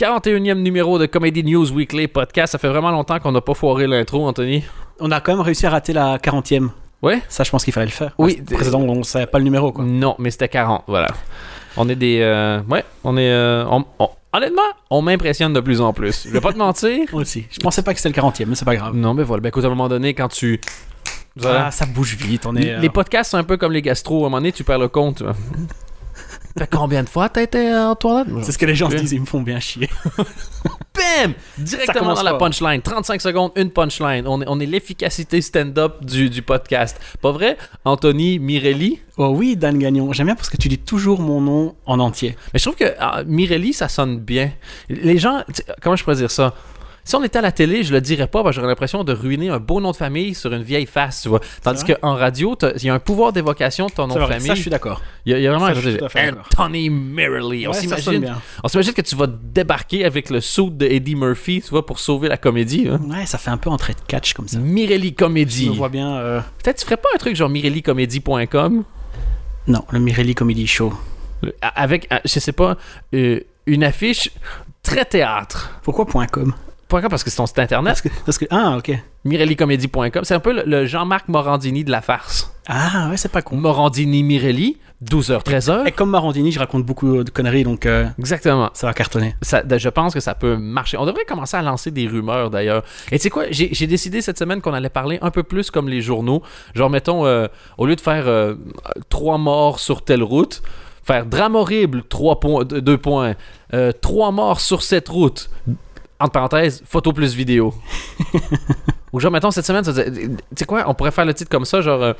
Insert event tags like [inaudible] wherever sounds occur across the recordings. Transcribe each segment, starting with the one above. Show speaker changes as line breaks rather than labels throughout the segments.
41e numéro de Comedy News Weekly podcast. Ça fait vraiment longtemps qu'on n'a pas foiré l'intro, Anthony.
On a quand même réussi à rater la 40e.
Ouais?
Ça, je pense qu'il fallait le faire.
Oui.
Parce que on savait pas le numéro, quoi.
Non, mais c'était 40, voilà. On est des... euh, ouais, on est... euh, on- on- honnêtement, on m'impressionne de plus en plus. Je vais pas te mentir. [laughs]
Moi aussi. Je pensais pas que c'était le 40e, mais c'est pas grave.
Non, mais voilà. Ben écoute, à un moment donné, quand tu... Voilà.
Ah, ça bouge vite. On est. euh,
Les podcasts, c'est un peu comme les gastro. À un moment donné, tu perds le compte. Fait combien de fois t'as été en toilette?
C'est ce que les gens se disent, ils me font bien chier. [laughs]
Bam! Directement dans la punchline. 35 secondes, une punchline. On est, on est l'efficacité stand-up du, du podcast. Pas vrai? Anthony Mirelli?
Oh oui, Dan Gagnon. J'aime bien parce que tu dis toujours mon nom en entier.
Mais je trouve que ah, Mirelli, ça sonne bien. Les gens, comment je pourrais dire ça? Si on était à la télé, je le dirais pas, j'aurais l'impression de ruiner un beau nom de famille sur une vieille face, tu vois. Tandis qu'en radio, il y a un pouvoir d'évocation de ton nom de famille.
ça, je suis d'accord.
Il y, a- il y a vraiment
Ça,
un
je.
Anthony Mirelli. On s'imagine
bien.
on s'imagine que tu vas débarquer avec le saut de Eddie Murphy, tu vois, pour sauver la comédie. hein.
Ouais, ça fait un peu entrée de catch comme ça.
Mirelli
Je
Comédie.
me vois bien. euh,
Peut-être tu ferais pas un truc genre mirellicomédie.com
Non, le Mirelli Comedy Show.
le- avec, je sais pas, euh, une affiche très théâtre.
Pourquoi point .com?
Com parce que c'est ton site internet.
parce que, parce que. Ah, ok.
Mirellicomédie.com. C'est un peu le, le Jean-Marc Morandini de la farce.
Ah, ouais, c'est pas con.
Morandini Mirelli, 12h, 13h.
Et comme Marandini, je raconte beaucoup de conneries, donc euh,
Exactement.
ça va cartonner.
Ça, je pense que ça peut marcher. On devrait commencer à lancer des rumeurs d'ailleurs. Et tu sais quoi, j'ai j'ai décidé cette semaine qu'on allait parler un peu plus comme les journaux. Genre, mettons, euh, au lieu de faire euh, trois morts sur telle route, faire drame horrible, trois points, deux points, Euh, trois morts sur cette route, entre parenthèses, photo plus vidéo. [laughs] Ou genre, mettons, cette semaine, tu sais quoi, on pourrait faire le titre comme ça, genre. euh,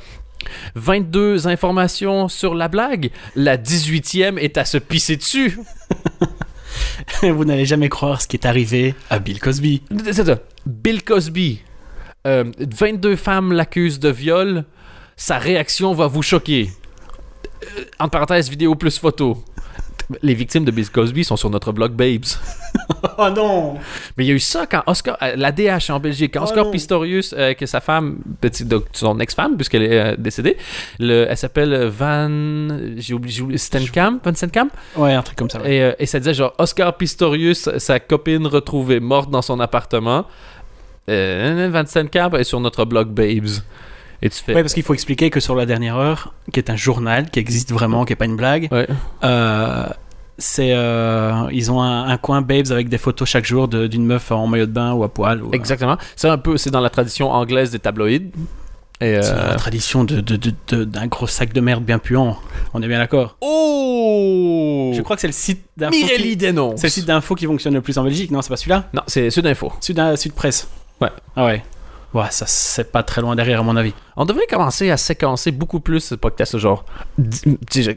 22 informations sur la blague, la 18e est à se pisser dessus. [laughs]
Vous n'allez jamais croire ce qui est arrivé à Bill Cosby.
C'est ça. Bill Cosby. Euh, 22 femmes l'accusent de viol. Sa réaction va vous choquer. Euh, entre parenthèses, vidéo plus photo. Les victimes de Bill Cosby sont sur notre blog Babes.
Oh [laughs] non
Mais il y a eu ça quand Oscar, euh, la DH en Belgique, quand
Oh
Oscar
non.
Pistorius, euh, que sa femme, donc, son ex-femme, puisqu'elle est euh, décédée, le- elle s'appelle Van, j'ai oublié, j'ai oublié, Stenkamp, Van Stenkamp,
Ouais, un truc comme ça. ouais.
et, euh, et ça disait genre Oscar Pistorius, sa copine retrouvée morte dans son appartement. Euh, Van Stenkamp est sur notre blog Babes. Et tu fais.
Ouais, parce qu'il faut expliquer que sur la dernière heure, qui est un journal qui existe vraiment, qui est pas une blague,
Ouais.
euh, c'est euh, ils ont un, un coin babes avec des photos chaque jour d'une meuf en maillot de bain ou à poil. Ou, euh,
Exactement. C'est un peu, c'est dans la tradition anglaise des tabloïds. Et
C'est
euh,
la tradition de, de- de- de- d'un gros sac de merde bien puant. On est bien d'accord?
Oh
Je crois que c'est le site d'info. Qui...
dénonce.
C'est le site d'info qui fonctionne le plus en Belgique. Non, c'est pas celui-là?
Non, c'est Sud Info.
Sud, Sud Presse.
Ouais.
Ah ouais. Ouais, ça c'est pas très loin derrière à mon avis.
On devrait commencer à séquencer beaucoup plus ce podcast, genre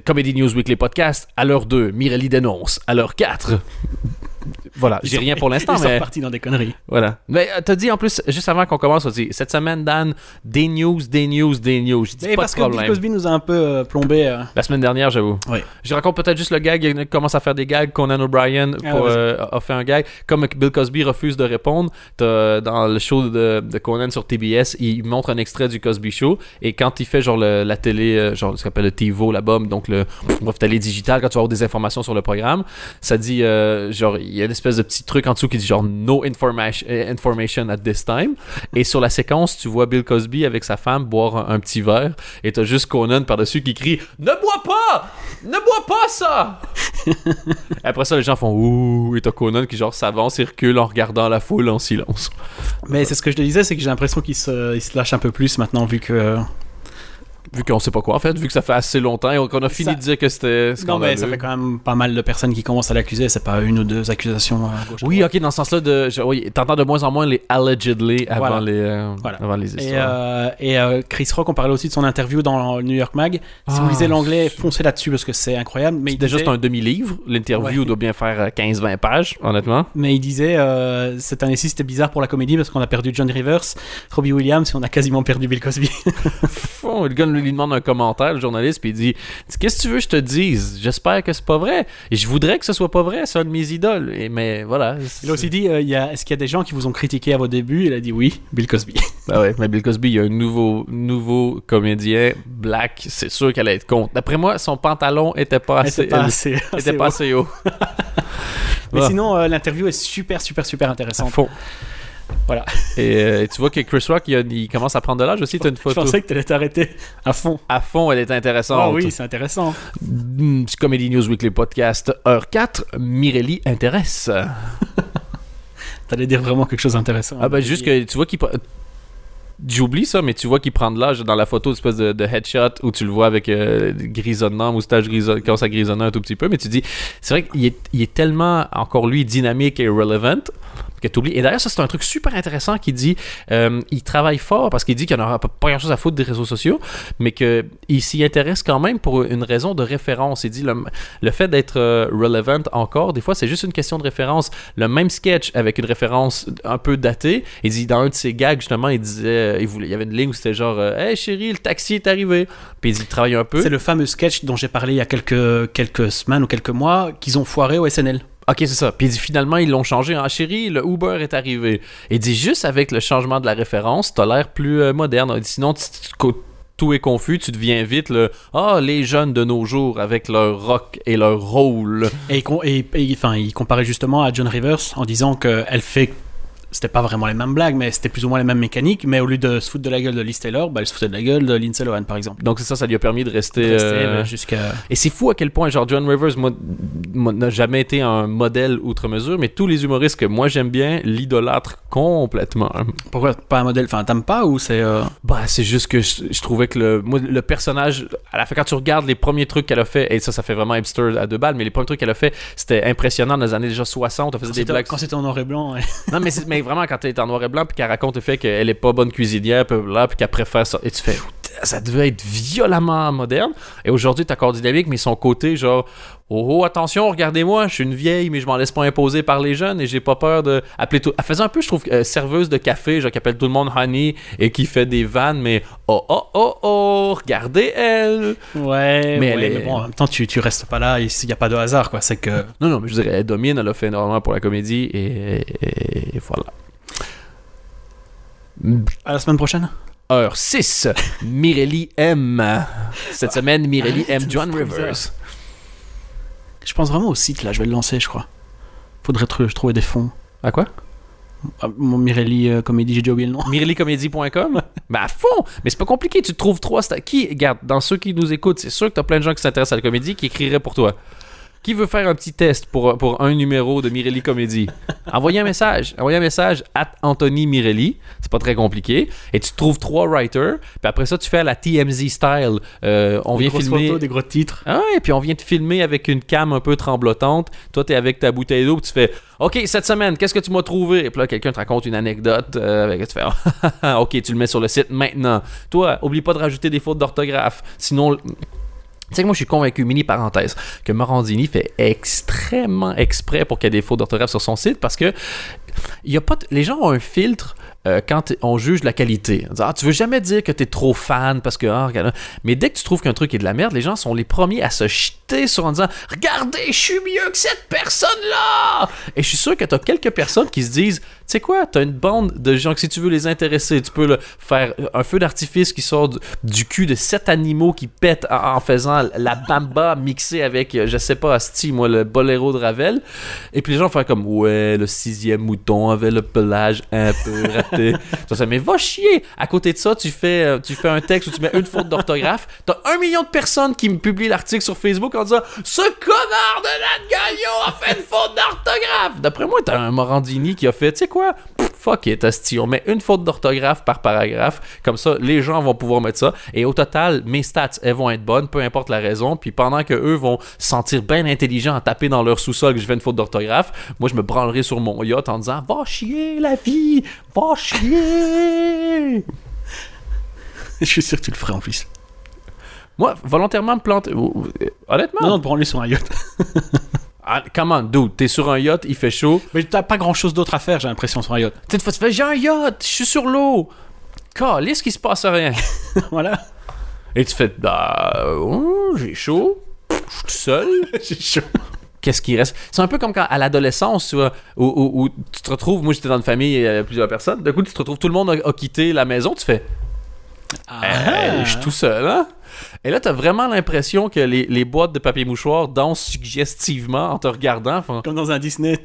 Comedy News Weekly Podcast, à l'heure 2, Mirelli dénonce, à l'heure 4. Voilà, j'ai rien pour [laughs] l'instant, mais
partis dans des conneries.
voilà. Mais euh, t'as dit en plus, juste avant qu'on commence, on dit cette semaine, Dan, des news, des news, des news. Dit
Mais
pas
parce
de
que Bill
problème.
Cosby nous a un peu euh, plombé. euh.
La semaine dernière, j'avoue.
Oui.
Je raconte peut-être juste le gag. Il commence à faire des gags. Conan O'Brien
Ah,
euh, a fait un gag. Comme Bill Cosby refuse de répondre, dans le show de, de Conan sur TBS, il montre un extrait du Cosby Show. Et quand il fait genre le- la télé, genre ce qu'on appelle le TiVo, la bombe, donc le bref, télé digitale, quand tu vas avoir des informations sur le programme, ça dit genre il y a une espèce de petit truc en dessous qui dit genre no information, eh, information at this time. Et sur la séquence, tu vois Bill Cosby avec sa femme boire un, petit verre. Et t'as juste Conan par-dessus qui crie Ne bois pas Ne bois pas ça Après ça, les gens font Ouh Et t'as Conan qui, genre, s'avance et recule en regardant la foule en silence.
Mais c'est ce que je te disais, c'est que j'ai l'impression qu'il se, il se lâche un peu plus maintenant vu que.
Vu qu'on sait pas quoi, en fait, vu que ça fait assez longtemps et qu'on a fini
Ça-
de dire que c'était.
Non, mais ça fait quand même pas mal de personnes qui commencent à l'accuser. C'est pas une ou deux accusations à
Oui, ok, dans ce sens-là, de, oui, t'entends de moins en moins les allegedly avant,
Voilà.
les, euh,
Voilà.
avant les
Et,
histoires.
euh, et euh, Chris Rock, on parlait aussi de son interview dans le New York Mag. Si vous
Ah,
lisez l'anglais, foncez là-dessus parce que c'est incroyable. Mais
C'était juste
disait-
un demi-livre. L'interview
Ouais.
doit bien faire euh, 15-20 pages, honnêtement.
Mais il disait, euh, cette année-ci, c'était bizarre pour la comédie parce qu'on a perdu John Rivers, Robbie Williams et on a quasiment perdu Bill Cosby. [laughs]
Bon, le lui demande un commentaire, le journaliste, puis il dit Qu'est-ce que tu veux que je te dise? J'espère que c'est pas vrai. Et je voudrais que ce soit pas vrai, c'est un de mes idoles. Et, mais voilà.
Il a aussi dit, euh, il y a- est-ce qu'il y a des gens qui vous ont critiqué à vos débuts? Il a dit oui, Bill Cosby. [laughs]
Ben ouais, mais Bill Cosby, il y a un nouveau, nouveau comédien, Black, c'est sûr qu'elle allait être contre. D'après moi, son pantalon était pas assez,
C'était pas assez, [laughs]
était
assez
pas
haut.
assez haut. [laughs]
Mais
Ah.
sinon, euh, l'interview est super, super, super
À
intéressante.
fond.
Voilà.
Et euh, tu vois que Chris Rock, il, a- il commence à prendre de l'âge aussi. T'as une
Je
photo.
pensais que tu allais t'arrêter à fond.
À fond, elle est intéressante.
Ah oui, c'est intéressant.
Mm, Comedy News Weekly Podcast, heure 4, Mirelli intéresse. [laughs]
T'allais dire vraiment quelque chose d'intéressant.
Ah ben juste que tu vois qu'il... J'oublie ça, mais tu vois qu'il prend de l'âge dans la photo, espèce de, headshot où tu le vois avec euh, grisonnement, moustache grisonnant, quand ça grisonne un tout petit peu, mais tu dis, c'est vrai qu'il est, tellement, encore lui, dynamique et relevant que tu oublies. Et d'ailleurs, ça, c'est un truc super intéressant qu'il dit. euh, il travaille fort parce qu'il dit qu'il n'aura pas, pas grand-chose à foutre des réseaux sociaux, mais qu'il s'y intéresse quand même pour une raison de référence. Il dit le, le fait d'être euh, relevant encore, des fois, c'est juste une question de référence. Le même sketch avec une référence un peu datée, il dit dans un de ses gags, justement, il disait, euh, il, voulait, il y avait une ligne où c'était genre, euh, Hey chérie, le taxi est arrivé. Puis il travaille un peu.
C'est le fameux sketch dont j'ai parlé il y a quelques, quelques semaines ou quelques mois qu'ils ont foiré au SNL.
Ok, c'est ça. Puis il dit finalement, ils l'ont changé en chérie, le Uber est arrivé. Il dit juste avec le changement de la référence, t'as l'air plus euh, moderne. Il dit, Sinon, tout est confus, tu deviens vite le Ah, les jeunes de nos jours avec leur rock et leur rôle.
Et, et- et- enfin, il comparait justement à John Rivers en disant qu'elle fait. C'était pas vraiment les mêmes blagues, mais c'était plus ou moins les mêmes mécaniques. Mais au lieu de se foutre de la gueule de Liz Taylor, bah, elle se foutait de la gueule de Lindsay Lohan, par exemple.
Donc c'est ça, ça lui a permis de rester.
Rester,
euh,
bah, jusqu'à.
Et c'est fou à quel point, genre, John Rivers n'a jamais été un modèle outre mesure, mais tous les humoristes que moi j'aime bien l'idolâtrent complètement.
Pourquoi pas un modèle Enfin, t'aimes pas ou c'est. euh,
Bah, c'est juste que je, je trouvais que le, moi, le personnage, à la fin, quand tu regardes les premiers trucs qu'elle a fait, et ça, ça fait vraiment hipster à deux balles, mais les premiers trucs qu'elle a fait, c'était impressionnant dans les années déjà 60. On faisait
Quand
des blagues.
quand c'était en noir et blanc. ouais.
Non, mais vraiment, quand elle est en noir et blanc, puis qu'elle raconte le fait qu'elle est pas bonne cuisinière, puis puis qu'elle préfère ça, et tu fais, ça devait être violemment moderne. Et aujourd'hui, t'as encore dynamique, mais son côté, genre, oh, oh, attention, regardez-moi, je suis une vieille, mais je m'en laisse pas imposer par les jeunes, et j'ai pas peur de appeler tout. Elle faisait un peu, je trouve, euh, serveuse de café, genre, qui appelle tout le monde honey, et qui fait des vannes, mais oh, oh, oh, oh, regardez elle.
Ouais,
Mais elle est-
bon, en même temps, tu, tu restes pas là, il n'y a pas de hasard, quoi. C'est que.
Non, non, mais je dirais, elle domine, elle a fait énormément pour la comédie, et, et voilà.
À la semaine prochaine
Heure 6, Mirelli M. Cette semaine, Mirelli M. John Rivers.
Je pense vraiment au site, là, je vais le lancer, je crois. Faudrait tr- trouver des fonds.
À quoi?
Ah, Mon Mirelli euh, Comédie, j'ai déjà oublié le nom.
MirelliComédie.com [laughs] Ben à fond Mais c'est pas compliqué, tu trouves trois. Qui, regarde, dans ceux qui nous écoutent, c'est sûr que t'as plein de gens qui s'intéressent à la comédie qui écriraient pour toi. Qui veut faire un petit test pour, pour un numéro de Mirelli Comédie? [laughs] Envoyez un message. Envoyez un message à Anthony Mirelli. C'est pas très compliqué. Et tu trouves trois writers. Puis après ça, tu fais à la TMZ style. Euh, on
Des
vient filmer.
photos, des gros titres.
Ah ouais, puis on vient te filmer avec une cam un peu tremblotante. Toi, t'es avec ta bouteille d'eau, puis tu fais OK, cette semaine, qu'est-ce que tu m'as trouvé? Et puis là, quelqu'un te raconte une anecdote. euh, avec, tu fais [laughs] OK, tu le mets sur le site maintenant. Toi, oublie pas de rajouter des fautes d'orthographe. Sinon. Tu sais que moi, je suis convaincu, mini parenthèse, que Morandini fait extrêmement exprès pour qu'il y ait des fautes d'orthographe sur son site parce que y a pas les gens ont un filtre euh, quand on juge la qualité. Dit, ah, tu veux jamais dire que t'es trop fan parce que ah, mais dès que tu trouves qu'un truc est de la merde, les gens sont les premiers à se jeter sur en disant regardez, je suis mieux que cette personne là. Et je suis sûr que t'as quelques personnes qui se disent tu sais quoi, t'as une bande de gens que si tu veux les intéresser, tu peux le faire un feu d'artifice qui sort du, du cul de sept animaux qui pètent en, en faisant la bamba mixée avec, euh, je sais pas, Asti, moi, le boléro de Ravel. Et puis les gens font comme, ouais, le sixième mouton avait le pelage un peu raté. [laughs] ça, ça, mais va chier! À côté de ça, tu fais, euh, tu fais un texte où tu mets une faute d'orthographe. T'as un million de personnes qui me publient l'article sur Facebook en disant, ce connard de Nat Gagnon a fait une faute d'orthographe! D'après moi, t'as un Morandini qui a fait, tu sais quoi? Pff, Fuck it, asti, on met une faute d'orthographe par paragraphe, comme ça, les gens vont pouvoir mettre ça, et au total, mes stats, elles vont être bonnes, peu importe la raison, puis pendant que eux vont se sentir bien intelligents à taper dans leur sous-sol que je fais une faute d'orthographe, moi je me branlerai sur mon yacht en disant « Va chier la vie! Va chier! [laughs]
Je suis sûr que tu le ferais en plus. »
Moi, volontairement me planter... euh, Honnêtement,
Non, non, lui sur un yacht. [laughs]
ah, comment, dude, t'es sur un yacht, il fait chaud,
Mais t'as pas grand chose d'autre à faire, j'ai l'impression, sur un yacht.
tu sais, tu fais « J'ai un yacht, je suis sur l'eau! » Calisse qu'il se passe rien. [laughs]
voilà.
Et tu fais bah oh, j'ai chaud, je suis tout seul. [laughs]
J'ai chaud.
Qu'est-ce qui reste? C'est un peu comme quand à l'adolescence, tu vois, où, où- où tu te retrouves. Moi, j'étais dans une famille, il y avait plusieurs personnes. D'un coup, tu te retrouves, tout le monde a, a quitté la maison. Tu fais,
Ah.
Hey, je suis tout seul, hein? Et là, t'as vraiment l'impression que les, les boîtes de papier mouchoir dansent suggestivement en te regardant.
Comme dans un Disney. [laughs]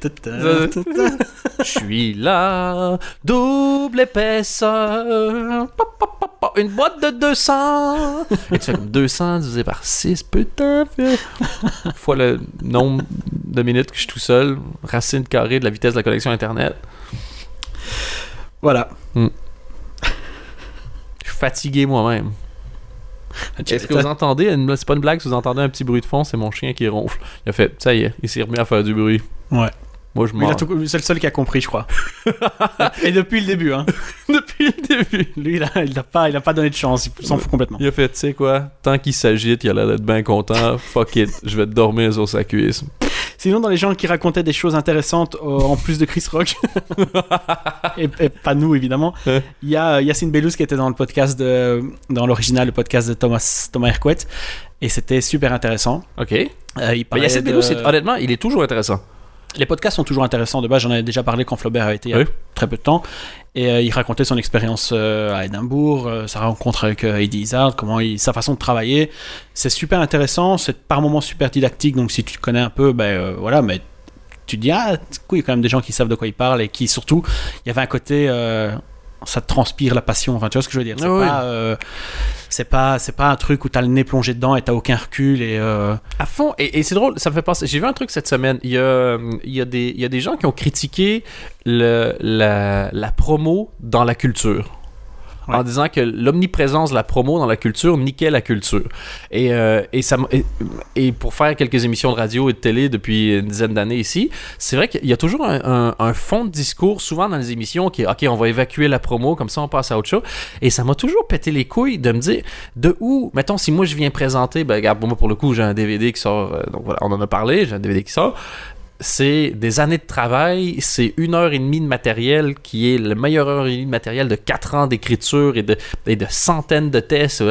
Je suis là, double épaisseur, pa, pa, pa, pa, une boîte de 200. Et tu fais comme 200 divisé par 6, putain, fois le nombre de minutes que je suis tout seul, racine carrée de la vitesse de la connexion Internet.
Voilà.
Je suis fatigué moi-même. Est-ce que vous entendez, une- c'est pas une blague, si vous entendez un petit bruit de fond, c'est mon chien qui ronfle. Il a fait, ça y est, il s'est remis à faire du bruit.
Ouais.
Moi, je
tout- C'est le seul qui a compris, je crois. [laughs] Et depuis le début, hein. [laughs]
Depuis le début.
Lui, il a, il a pas, il a pas donné de chance. Il s'en fout complètement.
Il a fait, tu sais quoi, tant qu'il s'agite, il a l'air d'être bien content. Fuck it, je vais dormir sur sa cuisse.
Sinon, dans les gens qui racontaient des choses intéressantes euh, en plus de Chris Rock, [laughs] et, et pas nous évidemment, il y a Yacine Bellous qui était dans le podcast de, dans l'original, le podcast de Thomas Thomas Hercouet, et c'était super intéressant.
Ok.
Euh, il
Mais Yacine
de-
Bellous, honnêtement, il est toujours intéressant.
Les podcasts sont toujours intéressants. De base, j'en avais déjà parlé quand Flaubert a été il y a très peu de temps. Et euh, il racontait son expérience euh, à Édimbourg, euh, sa rencontre avec Eddie Izzard, comment il, sa façon de travailler. C'est super intéressant, c'est par moments super didactique. Donc si tu connais un peu, ben voilà, mais tu te dis, ah, du coup, il y a quand même des gens qui savent de quoi ils parlent et qui surtout, il y avait un côté. Ça transpire la passion, enfin tu vois ce que je veux dire. C'est
Ah oui.
pas, euh, c'est pas, c'est pas un truc où t'as le nez plongé dedans et t'as aucun recul et euh,
À fond, et, et c'est drôle, ça me fait penser. J'ai vu un truc cette semaine. Il y a, il y a, des, il y a des gens qui ont critiqué le, la, la promo dans la culture.
Ouais.
En disant que l'omniprésence de la promo dans la culture niquait la culture. Et, euh, et, ça, et, et pour faire quelques émissions de radio et de télé depuis une dizaine d'années ici, c'est vrai qu'il y a toujours un, un- un fond de discours, souvent dans les émissions, qui est OK, on va évacuer la promo, comme ça on passe à autre chose. Et ça m'a toujours pété les couilles de me dire de où, mettons, si moi je viens présenter, ben regarde, moi pour le coup, j'ai un DVD qui sort, euh, donc voilà, on en a parlé, j'ai un DVD qui sort. C'est des années de travail, c'est une heure et demie de matériel qui est le meilleur heure et demie de matériel de quatre ans d'écriture et de, et de centaines de tests.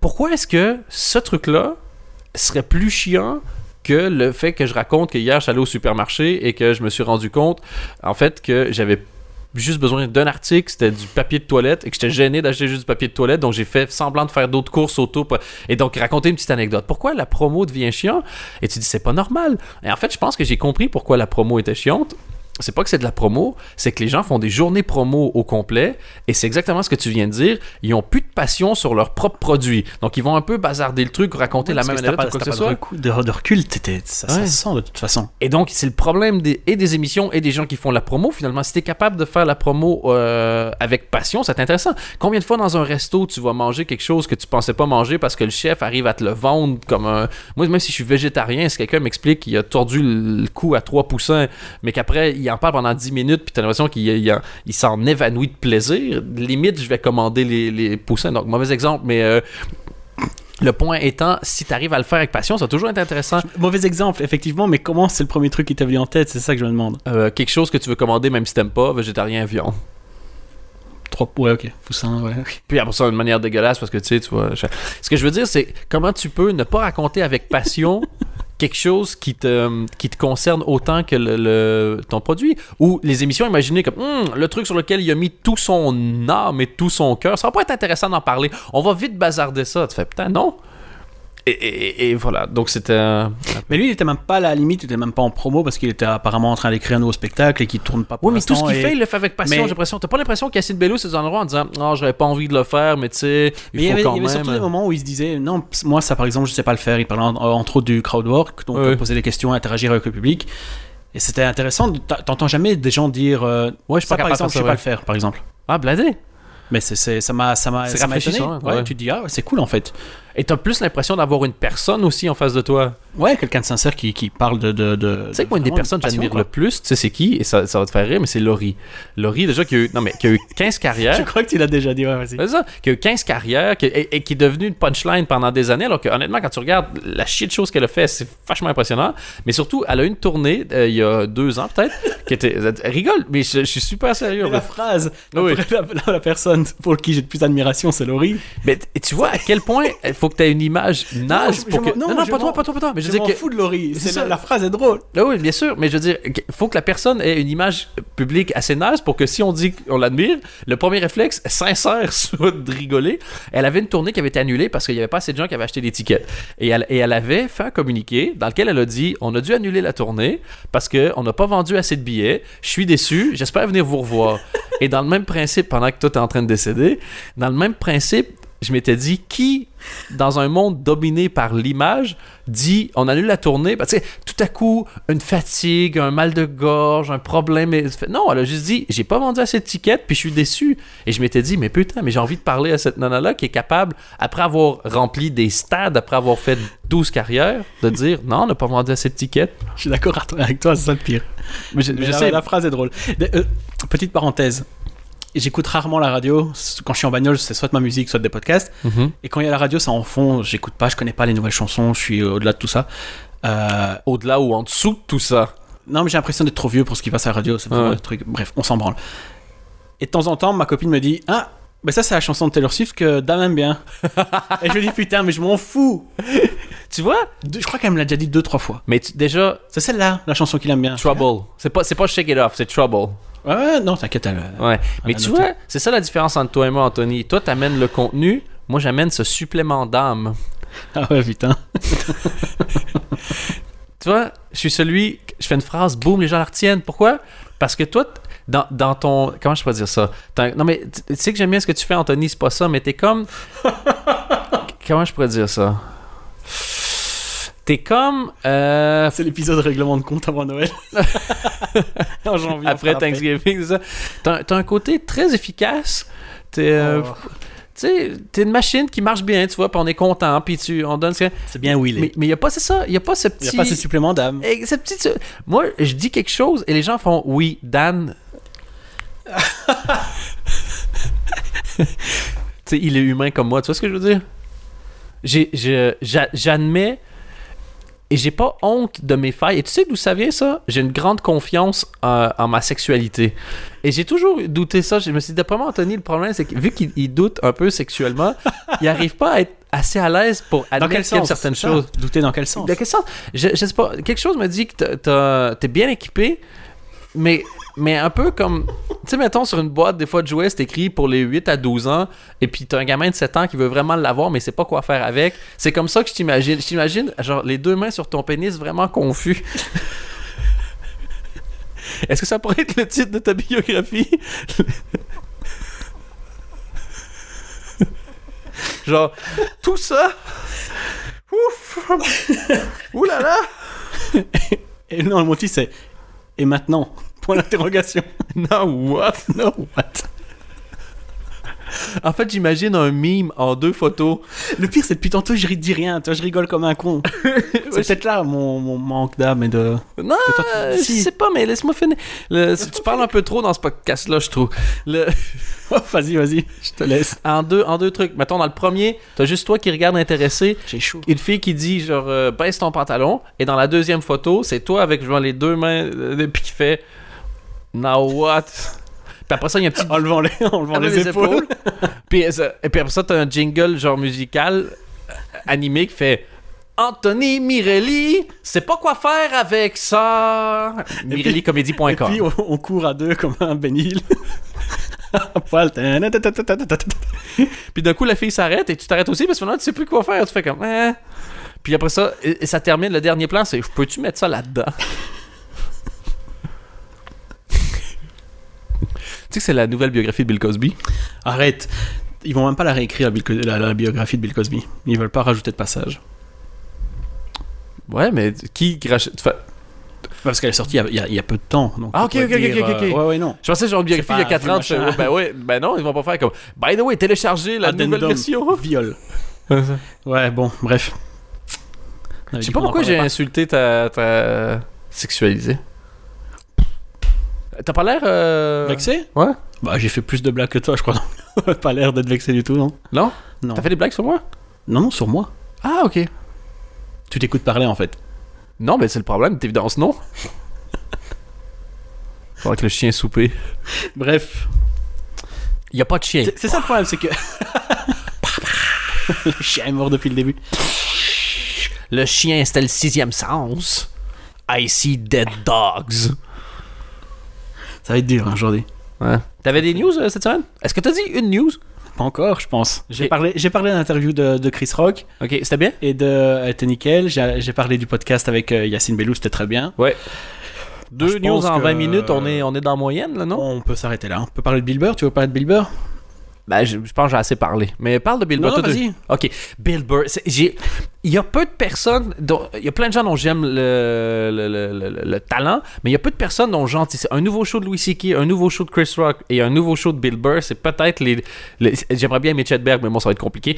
Pourquoi est-ce que ce truc-là serait plus chiant que le fait que je raconte que hier allé au supermarché et que je me suis rendu compte en fait que j'avais juste besoin d'un article, c'était du papier de toilette et que j'étais gêné d'acheter juste du papier de toilette, donc j'ai fait semblant de faire d'autres courses auto et donc raconter une petite anecdote. Pourquoi la promo devient chiant Et tu dis c'est pas normal. Et en fait, je pense que j'ai compris pourquoi la promo était chiante. C'est pas que c'est de la promo, c'est que les gens font des journées promo au complet et c'est exactement ce que tu viens de dire. Ils ont plus de passion sur leur propre produit. Donc ils vont un peu bazarder le truc, raconter la même anecdote
pas,
quoi que ce soit.
de recul, de, recul, ça, ça
Ouais.
sent de toute façon.
Et donc, c'est le problème des, et des émissions et des gens qui font la promo, finalement. Si t'es capable de faire la promo euh, avec passion, c'est intéressant. Combien de fois dans un resto, tu vas manger quelque chose que tu pensais pas manger parce que le chef arrive à te le vendre comme un... Moi, même si je suis végétarien, si quelqu'un m'explique qu'il a tordu le cou à trois poussins, mais qu'après, il en parle pendant 10 minutes, puis t'as l'impression qu'il il en- il s'en évanouit de plaisir, limite, je vais commander les, les poussins. Donc, mauvais exemple, mais... euh, le point étant, si tu arrives à le faire avec passion, ça va toujours être intéressant.
Mauvais exemple, effectivement, mais comment c'est le premier truc qui t'a venu en tête? C'est ça que je me demande.
Euh, quelque chose que tu veux commander même si t'aimes pas, végétarien, viande.
Trois, ouais, ok. Poussin, ouais.
Puis après ça, une manière dégueulasse parce que tu sais, tu vois. je- Ce que je veux dire, c'est comment tu peux ne pas raconter avec passion quelque chose qui te, qui te concerne autant que le, ton produit? Ou les émissions imaginées comme Hum, le truc sur lequel il a mis tout son âme et tout son cœur. Ça va pas être intéressant d'en parler. On va vite bazarder ça. Tu fais putain, non. Et, et- et voilà. Donc c'était.
Mais lui, il était même pas à la limite, il était même pas en promo parce qu'il était apparemment en train d'écrire un nouveau spectacle et qu'il tourne pas pour
Oui, mais tout ce qu'il
et-
fait, il le fait avec passion,
Mais-
j'ai l'impression. T'as pas l'impression qu'Yacine Bello, c'est dans endroit en disant Non, j'aurais pas envie de le faire, mais tu sais, il
Mais il y avait,
quand
il y avait
même.
surtout des moments où il se disait non, moi ça par exemple je sais pas le faire. Il parlait en- entre autres du crowd work, donc poser des questions, interagir avec le public. Et c'était intéressant. T'entends jamais des gens dire euh,
Ouais, je suis
ça
pas
par exemple je sais pas le faire par exemple.
Ah, bladé.
Mais c'est, c'est- ça m'a ça m'a ça m'a étonné.
rafraîchissant,
Ouais,
ouais.
Tu te dis ah c'est cool en fait.
Et t'as plus l'impression d'avoir une personne aussi en face de toi.
Ouais quelqu'un de sincère qui, qui parle de de, de
Tu sais que moi, une des personnes que j'admire le plus, tu sais, c'est qui? Et ça, ça va te faire rire, mais c'est Laurie. Laurie, déjà, qui a eu, non, mais, qui a eu 15 [laughs]
Je
carrières.
crois que tu l'as déjà dit ouais vas-y.
C'est ça, qui a eu 15 carrières qui- et, et qui est devenue une punchline pendant des années, alors que honnêtement, quand tu regardes la shit chose qu'elle a fait, c'est vachement impressionnant. Mais surtout, elle a eu une tournée euh, il y a deux ans peut-être, qui était. Elle rigole, mais je, je suis super sérieux.
La phrase,
Oui.
la, la- la personne pour qui j'ai le plus d'admiration, c'est Laurie.
Mais tu vois à quel point il faut que tu aies une image nage
je-
pour que. Non,
non,
pas toi, pas toi, pas toi. Mais je
Je
que.
fous de Laurie.
C'est ça.
la, la phrase est drôle.
Ah oui, bien sûr, mais je veux dire, faut que la personne ait une image public assez naze pour que si on dit qu'on l'admire, le premier réflexe sincère [laughs] soit de rigoler. Elle avait une tournée qui avait été annulée parce qu'il n'y avait pas assez de gens qui avaient acheté des tickets. Et elle, et elle avait fait un communiqué dans lequel elle a dit on a dû annuler la tournée parce qu'on n'a pas vendu assez de billets. Je suis déçu. J'espère venir vous revoir. [laughs] et dans le même principe, pendant que toi t'es en train de décéder, dans le même principe, je m'étais dit qui dans un monde dominé par l'image dit on annule la tournée? Parce que tout à coup une fatigue un mal de gorge un problème non elle a juste dit j'ai pas vendu assez de tickets puis je suis déçu et je m'étais dit mais putain mais j'ai envie de parler à cette nana là qui est capable après avoir rempli des stades après avoir fait 12 carrières de dire non on n'a pas vendu assez de tickets
Je suis d'accord avec toi, c'est ça le pire.
mais je,
Mais
je
la,
sais
la phrase est drôle. De- euh, petite parenthèse. J'écoute rarement la radio. Quand je suis en bagnole, c'est soit ma musique, soit des podcasts.
Mhm.
Et quand il y a la radio, c'est en fond. J'écoute pas, je connais pas les nouvelles chansons. Je suis au-delà de tout ça. Euh,
au-delà ou en dessous de tout ça
non, mais j'ai l'impression d'être trop vieux pour ce qui passe à la radio. C'est
Ouais.
truc. Bref, on s'en branle. Et de temps en temps, ma copine me dit Ah, ben ça, c'est la chanson de Taylor Swift que Dame aime bien. [laughs] Et je me dis Putain, mais je m'en fous.
tu vois
Je crois qu'elle me l'a déjà dit deux, trois fois.
mais tu- déjà
C'est celle-là, la chanson qu'il aime bien.
trouble c'est pas c'est pas shake it off c'est trouble
Ouais, non, t'inquiète.
Ouais, mais tu vois, c'est ça la différence entre toi et moi, Anthony. Toi, t'amènes le contenu, moi, j'amène ce supplément d'âme.
Ah ouais, putain. [laughs]
Tu vois, je suis celui, je fais une phrase, boum, les gens la retiennent. Pourquoi? Parce que toi, dans, dans ton... Comment je peux dire ça? Non, mais tu sais que j'aime bien ce que tu fais, Anthony, c'est pas ça, mais t'es comme... [laughs] comment je pourrais dire ça? T'es comme... euh,
C'est l'épisode règlement de compte avant Noël. [laughs] en janvier.
après Thanksgiving, c'est ça. T'as un côté très efficace. T'es... euh,
Oh,
Tu sais, t'es une machine qui marche bien, tu vois, puis on est content, puis tu, on donne... ce-
c'est bien Will.
Mais il n'y a pas, c'est ça, il n'y a pas ce
Il n'y
petit...
a pas ces suppléments d'âme.
Eh, ce petit... ce- Moi, je dis quelque chose et les gens font « Oui, Dan... [laughs] » Tu sais, il est humain comme moi, tu vois ce que je veux dire? J'admets et j'ai pas honte de mes failles. Et tu sais d'où ça vient, ça? J'ai une grande confiance euh, en ma sexualité. Et j'ai toujours douté ça. Je me suis dit, d'après moi, Anthony, le problème, c'est que vu qu'il il doute un peu sexuellement, il arrive pas à être assez à l'aise pour
Dans
admettre qu'il certaines choses.
Douter dans quel sens?
De quel sens? Je, je sais pas. Quelque chose me dit que t'es bien équipé, mais, mais un peu comme. Tu sais, mettons sur une boîte, des fois de jouets, c'est écrit pour les 8 à 12 ans, et puis t'as un gamin de 7 ans qui veut vraiment l'avoir, mais sait pas quoi faire avec. C'est comme ça que je t'imagine. Je t'imagine, genre, les deux mains sur ton pénis vraiment confus. [laughs] Est-ce que ça pourrait être le titre de ta biographie? [laughs] Genre, tout ça? Ouf! [laughs] Ouh là là!
Et non, mon titre c'est Et maintenant? Point d'interrogation. [laughs]
Non, what? [laughs]
non, what?
En fait, j'imagine un mime en deux photos.
Le pire, c'est depuis tantôt, je ri- dis rien. Toi, je rigole comme un con. [laughs] c'est peut-être là mon, mon manque d'âme et de.
Non,
toi, tu-
je sais pas, mais laisse-moi finir. Le- tu parles un peu trop dans ce podcast-là, je trouve. Le-
Oh, vas-y, vas-y, je te laisse.
en, deux, en deux trucs. Mettons, dans le premier, t'as juste toi qui regarde intéressé,
J'ai chaud.
une fille qui dit genre euh, baisse ton pantalon et dans la deuxième photo c'est toi avec genre les deux mains euh, puis qui fait now what? Puis après ça il y a un petit [laughs]
Enlevant les, [laughs]
Enlève
les, épaules.
puis, euh, et puis après ça t'as un jingle genre musical euh, animé qui fait Anthony Mirelli c'est pas quoi faire avec ça
Et
mirellicomédie.com
puis, on, on court à deux comme un bénil. [laughs]
Puis d'un coup, la fille s'arrête et tu t'arrêtes aussi parce que maintenant, tu sais plus quoi faire. Tu fais comme. Eh. Puis après ça, et, et ça termine. Le dernier plan, c'est peux-tu mettre ça là-dedans sais que c'est la nouvelle biographie de Bill Cosby?
Arrête. Ils vont même pas la réécrire, la, biographie de Bill Cosby. Ils veulent pas rajouter de passage.
Ouais, mais qui rachète. enfin,
Parce qu'elle est sortie il y a- il y, peu de temps. donc
Ah, ok, ok, ok, ok, ok.
euh, ouais, ouais, non.
Je pensais genre une biographie il y a
pas
4
un
ans. Ben ouais, ben non, ils vont pas faire comme. By the way, téléchargez la
Addendum.
nouvelle version. [laughs]
Viol. Ouais, bon, bref.
Je sais pas pourquoi j'ai insulté ta, ta sexualité. T'as pas l'air. euh,
Vexé?
Ouais.
Bah, j'ai fait plus de blagues que toi, je crois. [laughs] pas l'air d'être vexé du tout, non?
Non?
Non.
T'as fait des blagues sur moi?
Non, non, sur moi.
Ah, ok.
Tu t'écoutes parler en fait.
Non, mais c'est le problème, d'évidence, non. Faudrait que le chien souper.
Bref.
Il y a pas de chien.
C'est c'est ça le problème, c'est que. [laughs] le chien est mort depuis le début.
Le chien, c'était le sixième sens. I see dead dogs.
Ça va être dur hein, aujourd'hui.
Ouais. T'avais des news euh, cette semaine? Est-ce que t'as dit une news?
Pas encore, je pense. J'ai
Et-
parlé, j'ai parlé de, de Chris Rock
Ok, c'était bien?
Et de euh, était nickel. J'ai j'ai parlé du podcast avec euh, Yacine Bellou, c'était très bien.
Deux
Je
news
pense
en
que-
20 minutes, on est, on est dans la moyenne, là, non?
On peut s'arrêter là. On peut parler de Bill Burr. Tu veux parler de Bill Burr?
Ben, je, je pense que j'ai assez parlé. Mais parle de Bill
Non,
Burr.
non,
tu-
vas-y.
Ok, Bill Burr. Il y a peu de personnes. dont- Il y a plein de gens dont j'aime le, le, le- le- le talent, mais il y a peu de personnes dont c'est un nouveau show de Louis C.K., un nouveau show de Chris Rock et un nouveau show de Bill Burr. C'est peut-être les. les- J'aimerais bien Mitch Hedberg, mais bon, ça va être compliqué.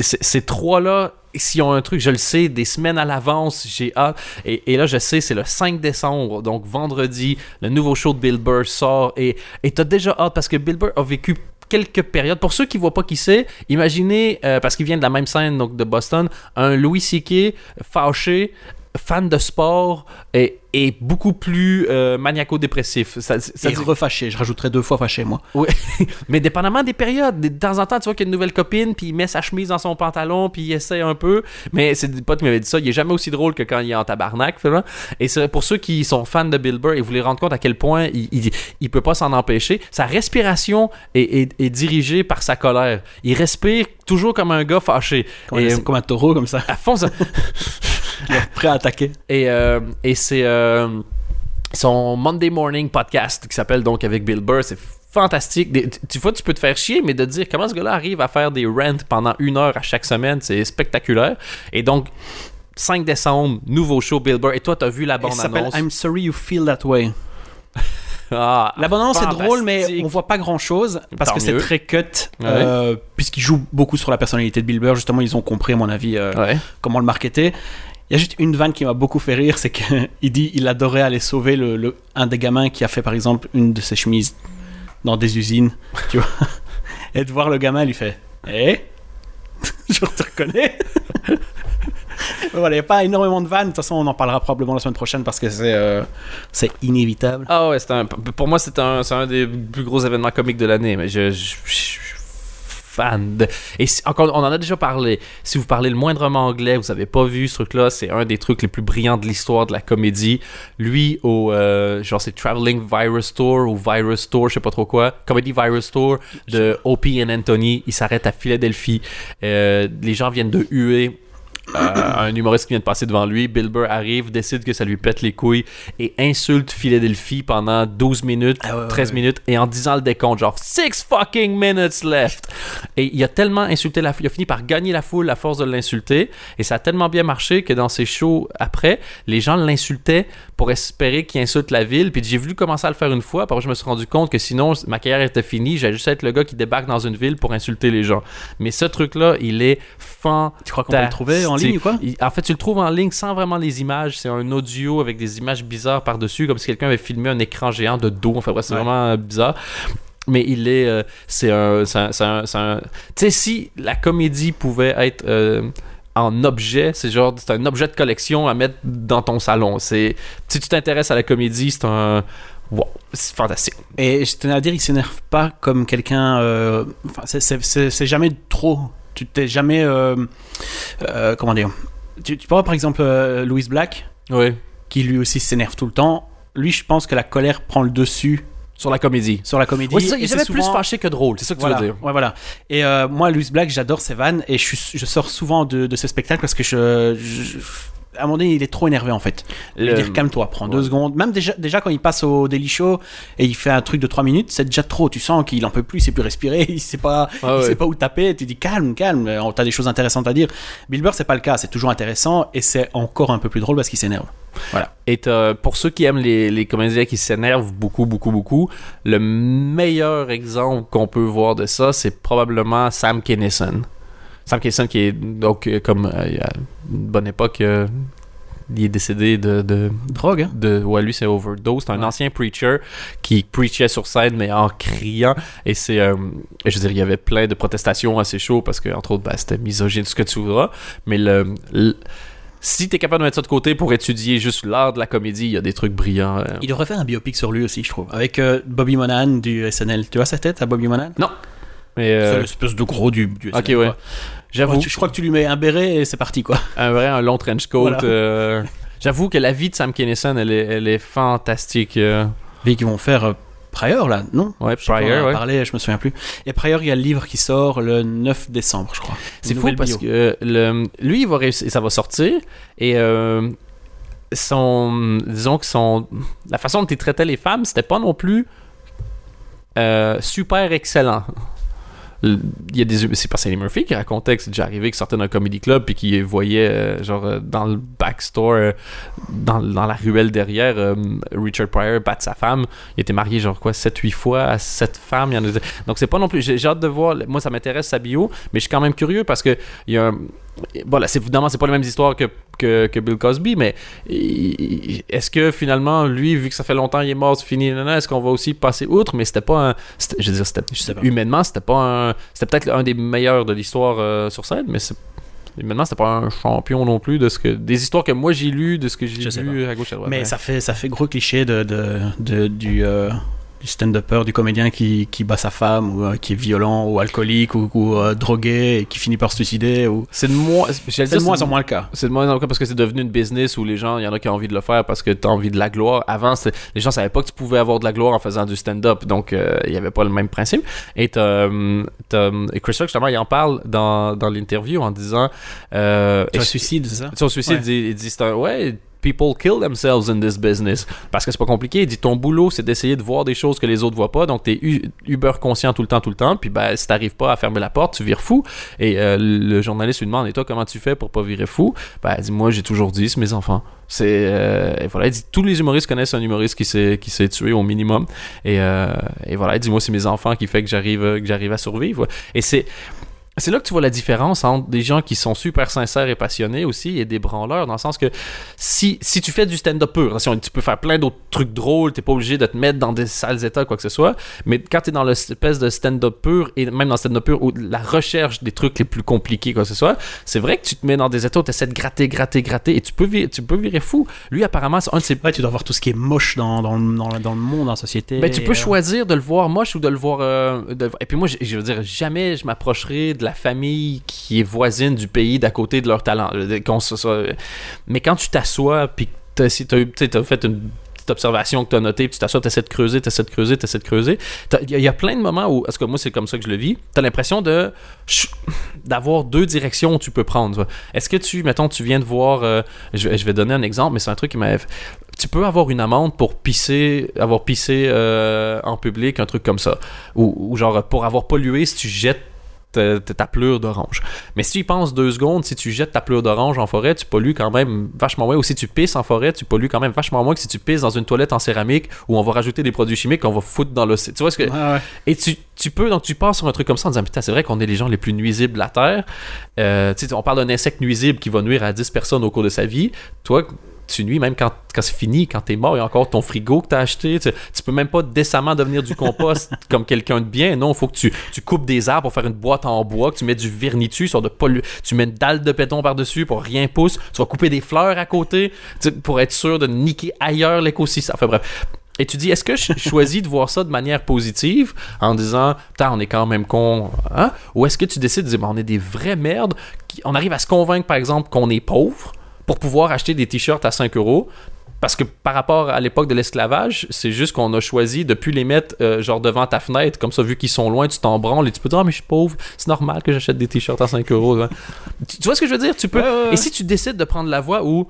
Ces trois-là. S'ils ont un truc, je le sais, des semaines à l'avance, j'ai hâte. Et, et là, je sais, c'est le 5 décembre, donc vendredi, le nouveau show de Bill Burr sort. Et et t'as déjà hâte parce que Bill Burr a vécu quelques périodes. Pour ceux qui voient pas qui c'est, imaginez, euh, parce qu'il vient de la même scène donc de Boston, un Louis C.K. fâché, fan de sport et, et beaucoup plus euh, maniaco-dépressif. Ça, ça
Et
dit-
refâché. Je rajouterais deux fois fâché, moi. [laughs]
mais dépendamment des périodes, de temps en temps, tu vois qu'il y a une nouvelle copine, puis il met sa chemise dans son pantalon, puis il essaie un peu. Mais c'est des potes qui m'avaient dit ça. Il est jamais aussi drôle que quand il est en tabarnak, finalement. Et c'est pour ceux qui sont fans de Bill Burr et vous voulez rendre compte à quel point il, il, il peut pas s'en empêcher, sa respiration est, est- est dirigée par sa colère. Il respire toujours comme un gars fâché.
Comme,
et,
un, comme un taureau, comme ça.
à fond, ça- [laughs]
Prêt à attaquer.
et, euh, et c'est euh, son Monday Morning podcast qui s'appelle donc avec Bill Burr. C'est fantastique. Des- tu- vois, tu peux te faire chier, mais de dire comment ce gars-là arrive à faire des rants pendant une heure à chaque semaine, c'est spectaculaire. Et donc, 5 décembre, nouveau show Bill Burr. Et toi, t'as vu la
Et ça s'appelle
bande-annonce.
I'm sorry you feel that way. [laughs]
Ah,
La bande-annonce est drôle, mais on voit pas grand-chose parce
Tant
que c'est très cut.
Ouais.
euh, Puisqu'ils jouent beaucoup sur la personnalité de Bill Burr. Justement, ils ont compris, à mon avis, euh,
Ouais.
comment le marketer. Il y a juste une vanne qui m'a beaucoup fait rire, c'est qu'il [laughs] dit il adorait aller sauver le, un des gamins qui a fait par exemple une de ses chemises dans des usines, tu vois. [laughs] Et de voir le gamin, il lui fait Eh? [laughs] Je te reconnais Voilà, il n'y a pas énormément de vannes. De toute façon, on en parlera probablement la semaine prochaine parce que c'est euh, c'est inévitable.
Ah ouais, un, pour moi, c'est un, un des plus gros événements comiques de l'année. Mais je, Et encore, on en a déjà parlé. Si vous parlez le moindrement anglais, vous avez pas vu ce truc-là, c'est un des trucs les plus brillants de l'histoire de la comédie. Lui, au euh, genre c'est Traveling Virus Tour ou Virus Tour, je sais pas trop quoi, Comedy Virus Tour de Opie and Anthony. Il s'arrête à Philadelphie. Euh, les gens viennent de huer. Euh, un humoriste qui vient de passer devant lui, Bill Burr arrive, décide que ça lui pète les couilles et insulte Philadelphie pendant 12 minutes,
Ah ouais, ouais,
13
ouais.
minutes et en disant le décompte, genre 6 fucking minutes left. Et il a tellement insulté la foule, il a fini par gagner la foule à force de l'insulter et ça a tellement bien marché que dans ses shows après, les gens l'insultaient pour espérer qu'il insulte la ville. Puis j'ai voulu commencer à le faire une fois, après je me suis rendu compte que sinon ma carrière était finie, j'allais juste être le gars qui débarque dans une ville pour insulter les gens. Mais ce truc-là, il est fantastique.
Tu crois qu'on peut le trouver en ligne ou quoi?
En fait, tu le trouves en ligne sans vraiment les images. C'est un audio avec des images bizarres par-dessus, comme si quelqu'un avait filmé un écran géant de dos. Enfin, bref, c'est
Ouais.
vraiment euh, bizarre. Mais il est. euh, c'est un. c'est un- c'est un- c'est un- Tu sais, si la comédie pouvait être. euh, en objet, c'est genre c'est un objet de collection à mettre dans ton salon. C'est si tu t'intéresses à la comédie, c'est un wow, c'est fantastique.
Et je tenais à dire, il s'énerve pas comme quelqu'un. euh, c'est- c'est- c'est c'est jamais trop. Tu t'es jamais. euh, euh, comment dire? Tu, tu par exemple euh, Louis Black,
Oui.
qui lui aussi s'énerve tout le temps. Lui, je pense que la colère prend le dessus
Sur la comédie.
sur la comédie.
Ouais, c'est
et c'est
plus fâché que drôle, c'est ça que
Voilà,
tu veux dire.
ouais, voilà. Et euh, moi, Louis Black, j'adore ses vannes et je, suis, je sors souvent de, de ce spectacle parce que je, je- à un moment donné, il est trop énervé en fait.
Le-
dire calme-toi, prends deux secondes. Même déjà, déjà quand il passe au Daily Show et il fait un truc de trois minutes, c'est déjà trop. Tu sens qu'il en peut plus, il sait plus respirer, [laughs] il sait pas,
Ah
il
ouais.
sait pas où taper. Tu dis calme, calme. euh, T'as des choses intéressantes à dire. Bill Burr, c'est pas le cas. C'est toujours intéressant et c'est encore un peu plus drôle parce qu'il s'énerve.
Et t'as- pour ceux qui aiment les, les comédiens qui s'énervent beaucoup, beaucoup, beaucoup, le meilleur exemple qu'on peut voir de ça, c'est probablement Sam Kinison. Sam Kinison qui est donc euh, comme euh, il y a une bonne époque, euh, il est décédé de, de,
Drogue. Hein?
de ouais lui c'est overdose c'est un
Ouais.
ancien preacher qui preachait sur scène mais en criant et c'est euh, je veux dire il y avait plein de protestations à ses shows parce que entre autres ben, c'était misogyne ce que tu voudras mais le, le- si t'es capable de mettre ça de côté pour étudier juste l'art de la comédie il y a des trucs brillants euh.
Il devrait faire un biopic sur lui aussi, je trouve, avec euh, Bobby Monahan du SNL. Tu vois sa tête à Bobby Monahan?
Mais euh,
C'est l'espèce de gros du, du SNL.
ok ouais j'avoue
je crois que tu lui mets un béret et c'est parti quoi.
un vrai un long trench coat
Voilà.
j'avoue que la vie de Sam Kinison elle est, elle est fantastique.
Vu qu'ils vont faire Prior, là, non?
Ouais, Prior, ouais.
parlé, je me souviens plus. Et Prior, il y a le livre qui sort le 9 décembre, je crois.
C'est fou parce
bio.
que le, lui, il va réussir, ça va sortir et euh, son, disons que son, la façon dont il traitait les femmes, c'était pas non plus euh, super excellent. Il y a des, c'est parce que c'est Murphy qui racontait que c'est déjà arrivé qu'il sortait d'un comedy club puis qu'il voyait euh, genre euh, dans le backstore euh, dans, dans la ruelle derrière euh, Richard Pryor battre sa femme. Il était marié genre quoi 7-8 fois à 7 femmes. Il y en a donc c'est pas non plus j'ai hâte de voir. Moi ça m'intéresse sa bio mais je suis quand même curieux parce que il y a un- bon là c'est évidemment c'est pas les mêmes histoires que, que, que Bill Cosby mais est-ce que finalement lui vu que ça fait longtemps il est mort c'est fini nanana, est-ce qu'on va aussi passer outre? Mais c'était pas un je veux dire c'était humainement c'était pas un c'était peut-être un des meilleurs de l'histoire euh, sur scène mais c'est humainement c'était pas un champion non plus de ce que des histoires que moi j'ai lues de ce que j'ai vu à gauche à droite
Mais
ouais.
ça fait, ça fait gros cliché de, de, de- du, euh, du stand-upper, du comédien qui, qui bat sa femme, ou euh, qui est violent, ou alcoolique, ou, ou, euh, drogué, et qui finit par se suicider. Ou...
c'est de dire,
de moins en moins le cas.
C'est de moins en moins parce que c'est devenu une business où les gens, il y en a qui ont envie de le faire parce que tu as envie de la gloire. Avant, les gens savaient pas que tu pouvais avoir de la gloire en faisant du stand-up, donc euh, il y avait pas le même principe. Et, t'as, t'as, hum, et Chris Rock, justement, il en parle dans, dans l'interview en disant... Euh,
Tu
et-
un suicide, c'est ça?
Son suicide,
Ouais.
il dit, il dit, c'est un- ouais, people kill themselves in this business. Parce que c'est pas compliqué. Il dit, ton boulot, c'est d'essayer de voir des choses que les autres voient pas. Donc, t'es uber conscient tout le temps, tout le temps. Puis, ben, si t'arrives pas à fermer la porte, tu vires fou. Et euh, le journaliste lui demande, et toi, comment tu fais pour pas virer fou? Ben, elle dit, moi, j'ai toujours dit, c'est mes enfants. C'est, euh, et voilà, il dit, tous les humoristes connaissent un humoriste qui s'est, tué au minimum. Et, euh, et voilà, il dit, moi, c'est mes enfants qui fait que j'arrive, que j'arrive à survivre. Et c'est, c'est là que tu vois la différence entre des gens qui sont super sincères et passionnés aussi et des branleurs, dans le sens que si, si tu fais du stand-up pur, attention, tu peux faire plein d'autres trucs drôles, t'es pas obligé de te mettre dans des sales états, quoi que ce soit, mais quand t'es dans l'espèce de stand-up pur, et même dans le stand-up pur, où la recherche des trucs les plus compliqués, quoi que ce soit, c'est vrai que tu te mets dans des états où t'essaies de gratter, gratter, gratter, et tu peux, virer, tu peux virer fou. Lui, apparemment, c'est un de ses
Ouais, tu dois voir tout ce qui est moche dans, dans, le- dans, le- dans le monde, dans la société.
ben, tu peux
euh,
choisir de le voir moche ou de le voir. euh, de- Et puis moi, je, je veux dire, jamais je m'approcherai de la famille qui est voisine du pays d'à côté de leur talent. Euh, soit- Mais quand tu t'assois, puis si t'as t'as fait une observation que tu as notée, puis tu t'assois, tu essaies de creuser, tu essaies de creuser, tu essaies de creuser. Il y, a- plein de moments où, parce que moi, c'est comme ça que je le vis, tu as l'impression de d'avoir deux directions où tu peux prendre. Est-ce que tu, mettons, tu viens de voir, euh, je, vais- je vais donner un exemple, mais c'est un truc qui m'a tu peux avoir une amende pour pisser, avoir pissé euh, en public, un truc comme ça. Ou, ou genre pour avoir pollué si tu jettes ta, ta- pleure d'orange. Mais si tu y penses deux secondes, si tu jettes ta pleure d'orange en forêt, tu pollues quand même vachement moins. Ou si tu pisses en forêt, tu pollues quand même vachement moins que si tu pisses dans une toilette en céramique où on va rajouter des produits chimiques qu'on va foutre dans l'océan. Tu vois ce que...
Ouais.
Et tu, tu peux, donc tu passes sur un truc comme ça en disant Putain, c'est vrai qu'on est les gens les plus nuisibles de la Terre. Euh, on parle d'un insecte nuisible qui va nuire à 10 personnes au cours de sa vie. Toi, tu nuis même quand, quand c'est fini, quand t'es mort, il y a encore ton frigo que t'as acheté. Tu, tu peux même pas décemment devenir du compost [laughs] comme quelqu'un de bien. Non, il faut que tu, tu coupes des arbres pour faire une boîte en bois, que tu mets du vernis dessus, sur de pollu- tu mets une dalle de béton par-dessus pour rien pousse. Tu vas couper des fleurs à côté pour être sûr de niquer ailleurs l'écosystème. Enfin bref. Et tu dis, est-ce que je [laughs] choisis de voir ça de manière positive en disant, putain, on est quand même con, hein? Ou est-ce que tu décides de dire, ben, on est des vraies merdes, qui- on arrive à se convaincre, par exemple, qu'on est pauvre pour pouvoir acheter des t-shirts à 5 euros? Parce que par rapport à l'époque de l'esclavage, c'est juste qu'on a choisi de plus les mettre euh, genre devant ta fenêtre, comme ça, vu qu'ils sont loin, tu t'en branles et tu peux dire, ah, mais je suis pauvre, c'est normal que j'achète des t-shirts à 5 euros. hein. Tu, vois ce que je veux dire? Tu peux. Et si tu décides de prendre la voie où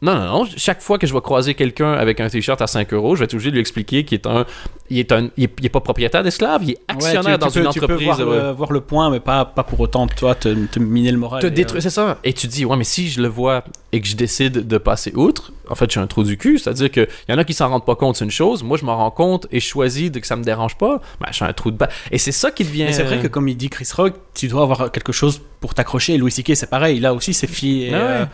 non, non, non. Chaque fois que je vais croiser quelqu'un avec un t-shirt à 5 euros, je vais être obligé de lui expliquer qu'il est un. Il est, un, il est, il est pas propriétaire d'esclave, il est actionnaire
Ouais, tu- tu
dans
peux-
une
tu peux
entreprise.
voir, le, voir le point, mais pas, pas pour autant, toi, te, te miner le moral.
Te détruire, c'est ça. Et tu dis, ouais, mais si je le vois et que je décide de passer outre, en fait, j'ai un trou du cul. C'est-à-dire qu'il y en a qui s'en rendent pas compte, c'est une chose. Moi, je m'en rends compte et je choisis de que ça me dérange pas. Ben, j'ai un trou de bas. Et c'est ça qui devient.
Mais c'est vrai que comme il dit Chris Rock, tu dois avoir quelque chose pour t'accrocher. Louis C.K. c'est pareil, là aussi c'est filles. Et,
Ah
euh,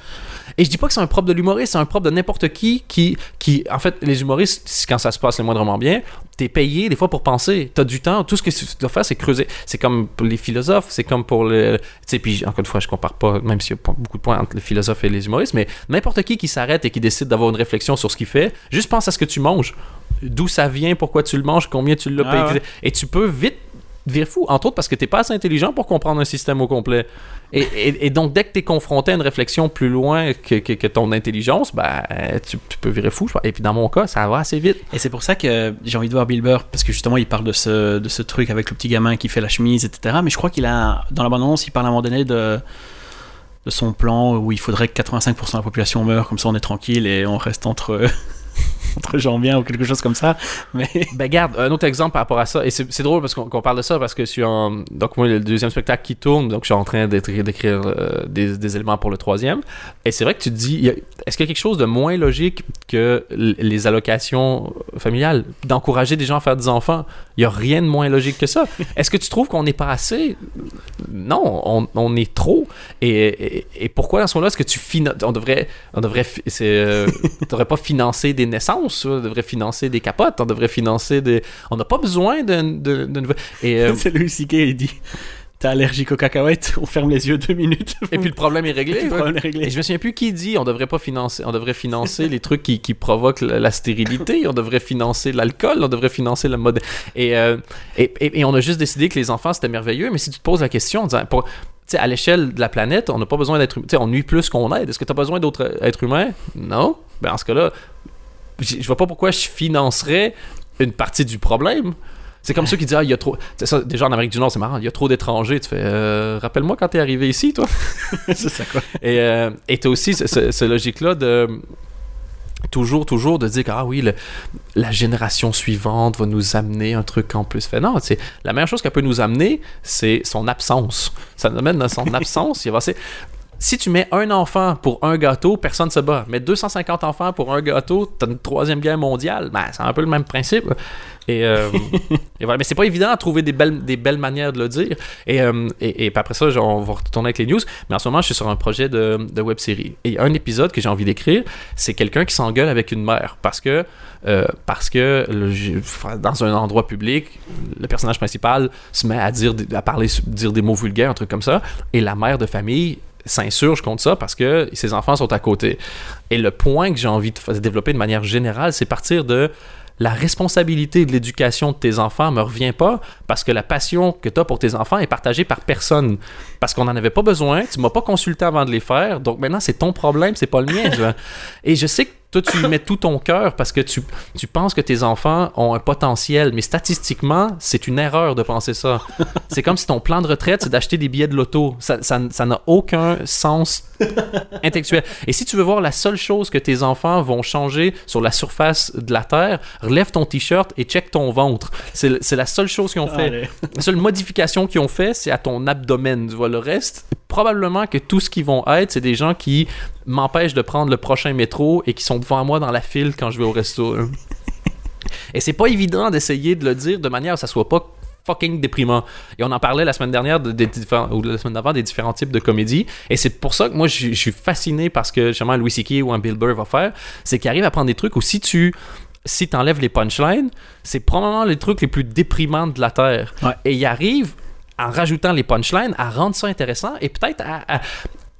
Et je dis pas que c'est un propre de l'humoriste, c'est un propre de n'importe qui, qui qui en fait les humoristes quand ça se passe le moindrement bien, t'es payé des fois pour penser, t'as du temps, tout ce que tu dois faire c'est creuser. C'est comme pour les philosophes, c'est comme pour le tu sais puis encore une fois je compare pas même s'il y a beaucoup de points entre les philosophes et les humoristes, mais n'importe qui qui s'arrête et qui décide d'avoir une réflexion sur ce qu'il fait, juste pense à ce que tu manges, d'où ça vient, pourquoi tu le manges, combien tu l'as
Ah
payé
ouais.
et tu peux vite te vires fou. Entre autres parce que t'es pas assez intelligent pour comprendre un système au complet. Et, donc, dès que t'es confronté à une réflexion plus loin que, ton intelligence, ben, tu, tu peux virer fou. Et puis, dans mon cas, ça va assez vite.
Et c'est pour ça que j'ai envie de voir Bill Burr, parce que justement, il parle de ce, de ce truc avec le petit gamin qui fait la chemise, etc. Mais je crois qu'il a, dans l'abondance, il parle à un moment donné de, de son plan où il faudrait que 85% de la population meure, comme ça on est tranquille et on reste entre, entre gens bien ou quelque chose comme ça. Mais [laughs]
Ben garde, un autre exemple par rapport à ça, et c'est drôle parce qu'on parle de ça parce que je suis en... Donc moi, le deuxième spectacle qui tourne, donc je suis en train d'écrire euh, des, des éléments pour le troisième. Et c'est vrai que tu te dis, est-ce qu'il y a quelque chose de moins logique que les allocations familiales, d'encourager des gens à faire des enfants? Il n'y a rien de moins logique que ça. [laughs] Est-ce que tu trouves qu'on n'est pas assez? Non, on, on est trop. Et, et, et pourquoi dans ce moment-là, est-ce que tu finances... On devrait... On devrait... c'est, euh, [laughs] devrait pas financer des naissances, on devrait financer des capotes, on devrait financer des... On n'a pas besoin Et, euh, [laughs]
c'est Louis C.K. il dit T'es allergique aux cacahuètes, on ferme les yeux deux minutes. [laughs]
et puis le problème est
Et
réglé.
le
quoi.
problème est
Et
réglé.
je me souviens plus qui dit on devrait pas financer, on devrait financer les trucs qui, qui provoquent la, la stérilité, on devrait financer l'alcool, on devrait financer la mode. Et, euh, et, et, et on a juste décidé que les enfants c'était merveilleux, mais si tu te poses la question pour, tu sais, à l'échelle de la planète, on n'a pas besoin d'être, tu sais, on nuit plus qu'on aide. Est-ce que tu as besoin d'autres êtres humains? Non. Ben en ce cas-là, je vois pas pourquoi je financerais une partie du problème. C'est comme ceux qui disent, ah, il y a trop. Ça, déjà en Amérique du Nord, c'est marrant, il y a trop d'étrangers. Tu fais, euh, rappelle-moi quand t'es arrivé ici, toi. [laughs]
c'est ça quoi.
Et euh, t'as aussi ce, ce- ce logique-là de toujours, toujours de dire que, ah oui, le- la génération suivante va nous amener un truc en plus. Fait non, c'est la meilleure chose qu'elle peut nous amener, c'est son absence. Ça nous amène dans son [laughs] absence. Il va c'est si tu mets un enfant pour un gâteau, personne ne se bat. Mais 250 enfants pour un gâteau, t'as une troisième guerre mondiale. Ben, c'est un peu le même principe. Et, euh, [laughs] et voilà. Mais c'est pas évident à trouver des belles, des belles manières de le dire. Et, euh, et, et après ça, on va retourner avec les news. Mais en ce moment, je suis sur un projet de, de web série. Et un épisode que j'ai envie d'écrire, c'est quelqu'un qui s'engueule avec une mère. Parce que, euh, parce que le- dans un endroit public, le personnage principal se met à dire, à parler, dire des mots vulgaires, un truc comme ça. Et la mère de famille s'insurge contre ça parce que ses enfants sont à côté. Et le point que j'ai envie de développer de manière générale, c'est partir de la responsabilité de l'éducation de tes enfants me revient pas parce que la passion que tu as pour tes enfants est partagée par personne. Parce qu'on n'en avait pas besoin, tu m'as pas consulté avant de les faire, donc maintenant c'est ton problème, c'est pas le mien. [laughs] Et je sais que toi tu mets tout ton cœur parce que tu, tu penses que tes enfants ont un potentiel, mais statistiquement, c'est une erreur de penser ça. C'est comme si ton plan de retraite, c'est d'acheter des billets de loto. Ça ça- ça n'a aucun sens intellectuel. Et si tu veux voir la seule chose que tes enfants vont changer sur la surface de la Terre, relève ton t-shirt et check ton ventre. C'est c'est la seule chose qu'ils ont fait.
Allez.
La seule modification qu'ils ont fait, c'est à ton abdomen. Tu vois, le reste, probablement que tout ce qu'ils vont être, c'est des gens qui m'empêchent de prendre le prochain métro et qui sont devant moi dans la file quand je vais au resto. hein. Et c'est pas évident d'essayer de le dire de manière à que ça soit pas fucking déprimant. Et on en parlait la semaine dernière de- ou la semaine d'avant des différents types de comédies. Et c'est pour ça que moi je je suis fasciné par ce que justement Louis C.K. ou un Bill Burr va faire, c'est qu'il arrive à prendre des trucs où si tu si t'enlèves les punchlines, c'est probablement les trucs les plus déprimants de la terre.
Ouais.
Et il arrive en rajoutant les punchlines à rendre ça intéressant et peut-être à, à-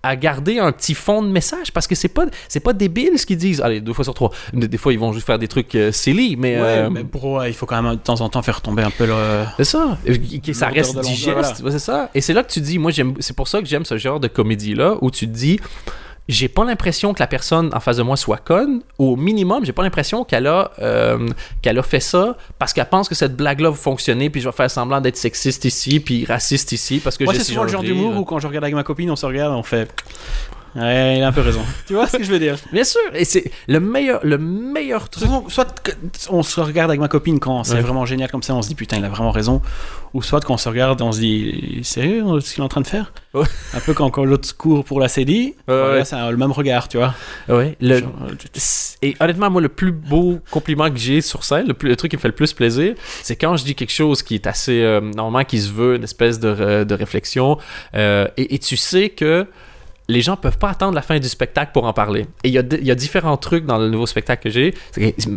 à garder un petit fond de message parce que c'est pas c'est pas débile ce qu'ils disent. Allez, deux fois sur trois. Des, fois ils vont juste faire des trucs euh, silly, mais
Ouais,
euh,
mais pour ouais, il faut quand même de temps en temps faire tomber un peu le.
c'est ça. Euh, que ça reste digeste. Ouais, c'est ça. Et c'est là que tu dis, moi, j'aime, c'est pour ça que j'aime ce genre de comédie-là où tu te dis, j'ai pas l'impression que la personne en face de moi soit conne. Au minimum, j'ai pas l'impression qu'elle a, euh, qu'elle a fait ça parce qu'elle pense que cette blague-là va fonctionner, puis je vais faire semblant d'être sexiste ici, puis raciste ici, parce que
Moi,
j'ai
c'est souvent le genre d'humour où quand je regarde avec ma copine, on se regarde, on fait. Ouais, il a un peu raison. tu vois ce que je veux dire?
Bien sûr, et c'est le meilleur, le meilleur
De toute
truc.
façon, soit on se regarde avec ma copine quand c'est
Ouais.
vraiment génial comme ça, on se dit putain, il a vraiment raison. Ou soit quand on se regarde, on se dit sérieux ce qu'il est en train de faire?
Ouais.
Un peu quand, quand l'autre court pour la CD,
Ouais, ouais.
c'est le même regard, tu vois.
Ouais, le,
Genre, euh,
Et honnêtement, moi, le plus beau compliment que j'ai sur scène, le, plus- le truc qui me fait le plus plaisir, c'est quand je dis quelque chose qui est assez, euh, normalement, qui se veut une espèce de, re- de réflexion, euh, et, et tu sais que les gens peuvent pas attendre la fin du spectacle pour en parler. Et il y a, il y a différents trucs dans le nouveau spectacle que j'ai.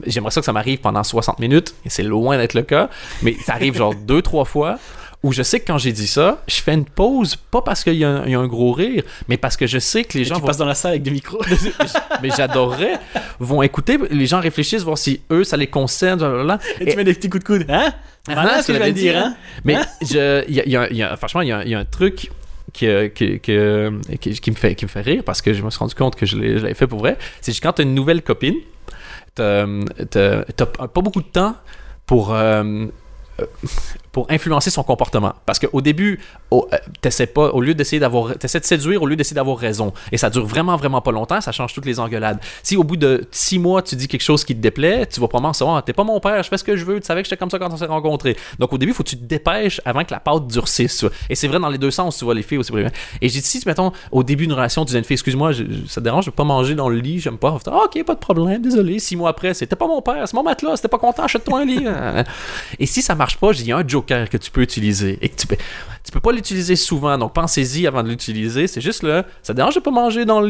J'aimerais ça que ça m'arrive pendant 60 minutes, et c'est loin d'être le cas, mais ça arrive genre [laughs] deux, trois fois où je sais que quand j'ai dit ça, je fais une pause, pas parce qu'il y, a un- il y a un gros rire, mais parce que je sais que les gens
tu
vont
passes dans la salle avec des micros. [laughs]
mais j'adorerais, vont écouter, les gens réfléchissent, voir si eux, ça les concerne, blablabla.
Et tu mets des petits coups de coude. Hein?
Ah,
Voilà
ce
ce que je dire, hein
Mais
Hein?
je, il y a, il y a- franchement, il y a un truc que, que- qui, me fait, rire parce que je me suis rendu compte que je l'avais fait pour vrai. C'est quand tu as une nouvelle copine, t'as- t'as pas beaucoup de temps pour. euh, euh, pour influencer son comportement. Parce qu'au début, euh, t'essaies pas, au lieu d'essayer d'avoir, t'essaies de séduire au lieu d'essayer d'avoir raison. Et ça dure vraiment, vraiment pas longtemps, ça change toutes les engueulades. Si au bout de six mois, tu dis quelque chose qui te déplaît, tu vas probablement savoir, t'es pas mon père, je fais ce que je veux, tu savais que j'étais comme ça quand on s'est rencontrés. Donc au début, il faut que tu te dépêches avant que la pâte durcisse. Et c'est vrai dans les deux sens, tu vois, les filles aussi. Et j'ai dit, si, mettons, au début d'une relation, tu dis à une fille, excuse-moi, ça te dérange, je veux pas manger dans le lit, j'aime pas. Ah, ok, pas de problème, désolé. Six mois après, c'était pas mon père, c'est mon matelas, c'était pas content, achète-toi un lit. [laughs] Et si ça marche pas, il y a un joker que tu peux utiliser et que tu peux, tu peux pas l'utiliser souvent, donc pensez-y avant de l'utiliser. C'est juste là, ça dérange de pas manger dans le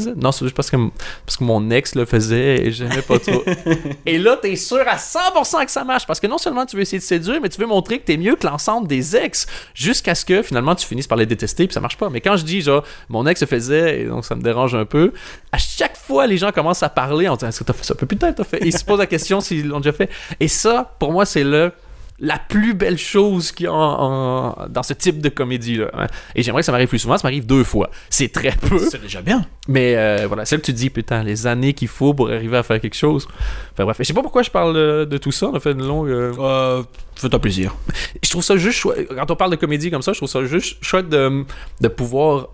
ça- non, c'est juste parce que, parce que mon ex le faisait et j'aimais pas trop. [laughs] et là, t'es sûr à 100% que ça marche parce que non seulement tu veux essayer de séduire, mais tu veux montrer que t'es mieux que l'ensemble des ex jusqu'à ce que finalement tu finisses par les détester puis ça marche pas. Mais quand je dis genre, mon ex le faisait et donc ça me dérange un peu, à chaque fois les gens commencent à parler en disant, est-ce que t'as fait ça? Putain, t'as fait. Ils se posent la question s'ils l'ont déjà fait. Et ça, pour moi, c'est le la plus belle chose qu'il y a en- en- dans ce type de comédie-là. hein. Et j'aimerais que ça m'arrive plus souvent, ça m'arrive deux fois. C'est très peu,
C'est déjà bien.
mais euh, voilà, celle que tu dis, putain, les années qu'il faut pour arriver à faire quelque chose. Enfin bref, je sais pas pourquoi je parle euh, de tout ça, on a fait une longue... euh,
Euh, Fais-toi plaisir.
je trouve ça juste chouette. Quand on parle de comédie comme ça, je trouve ça juste chouette de, de pouvoir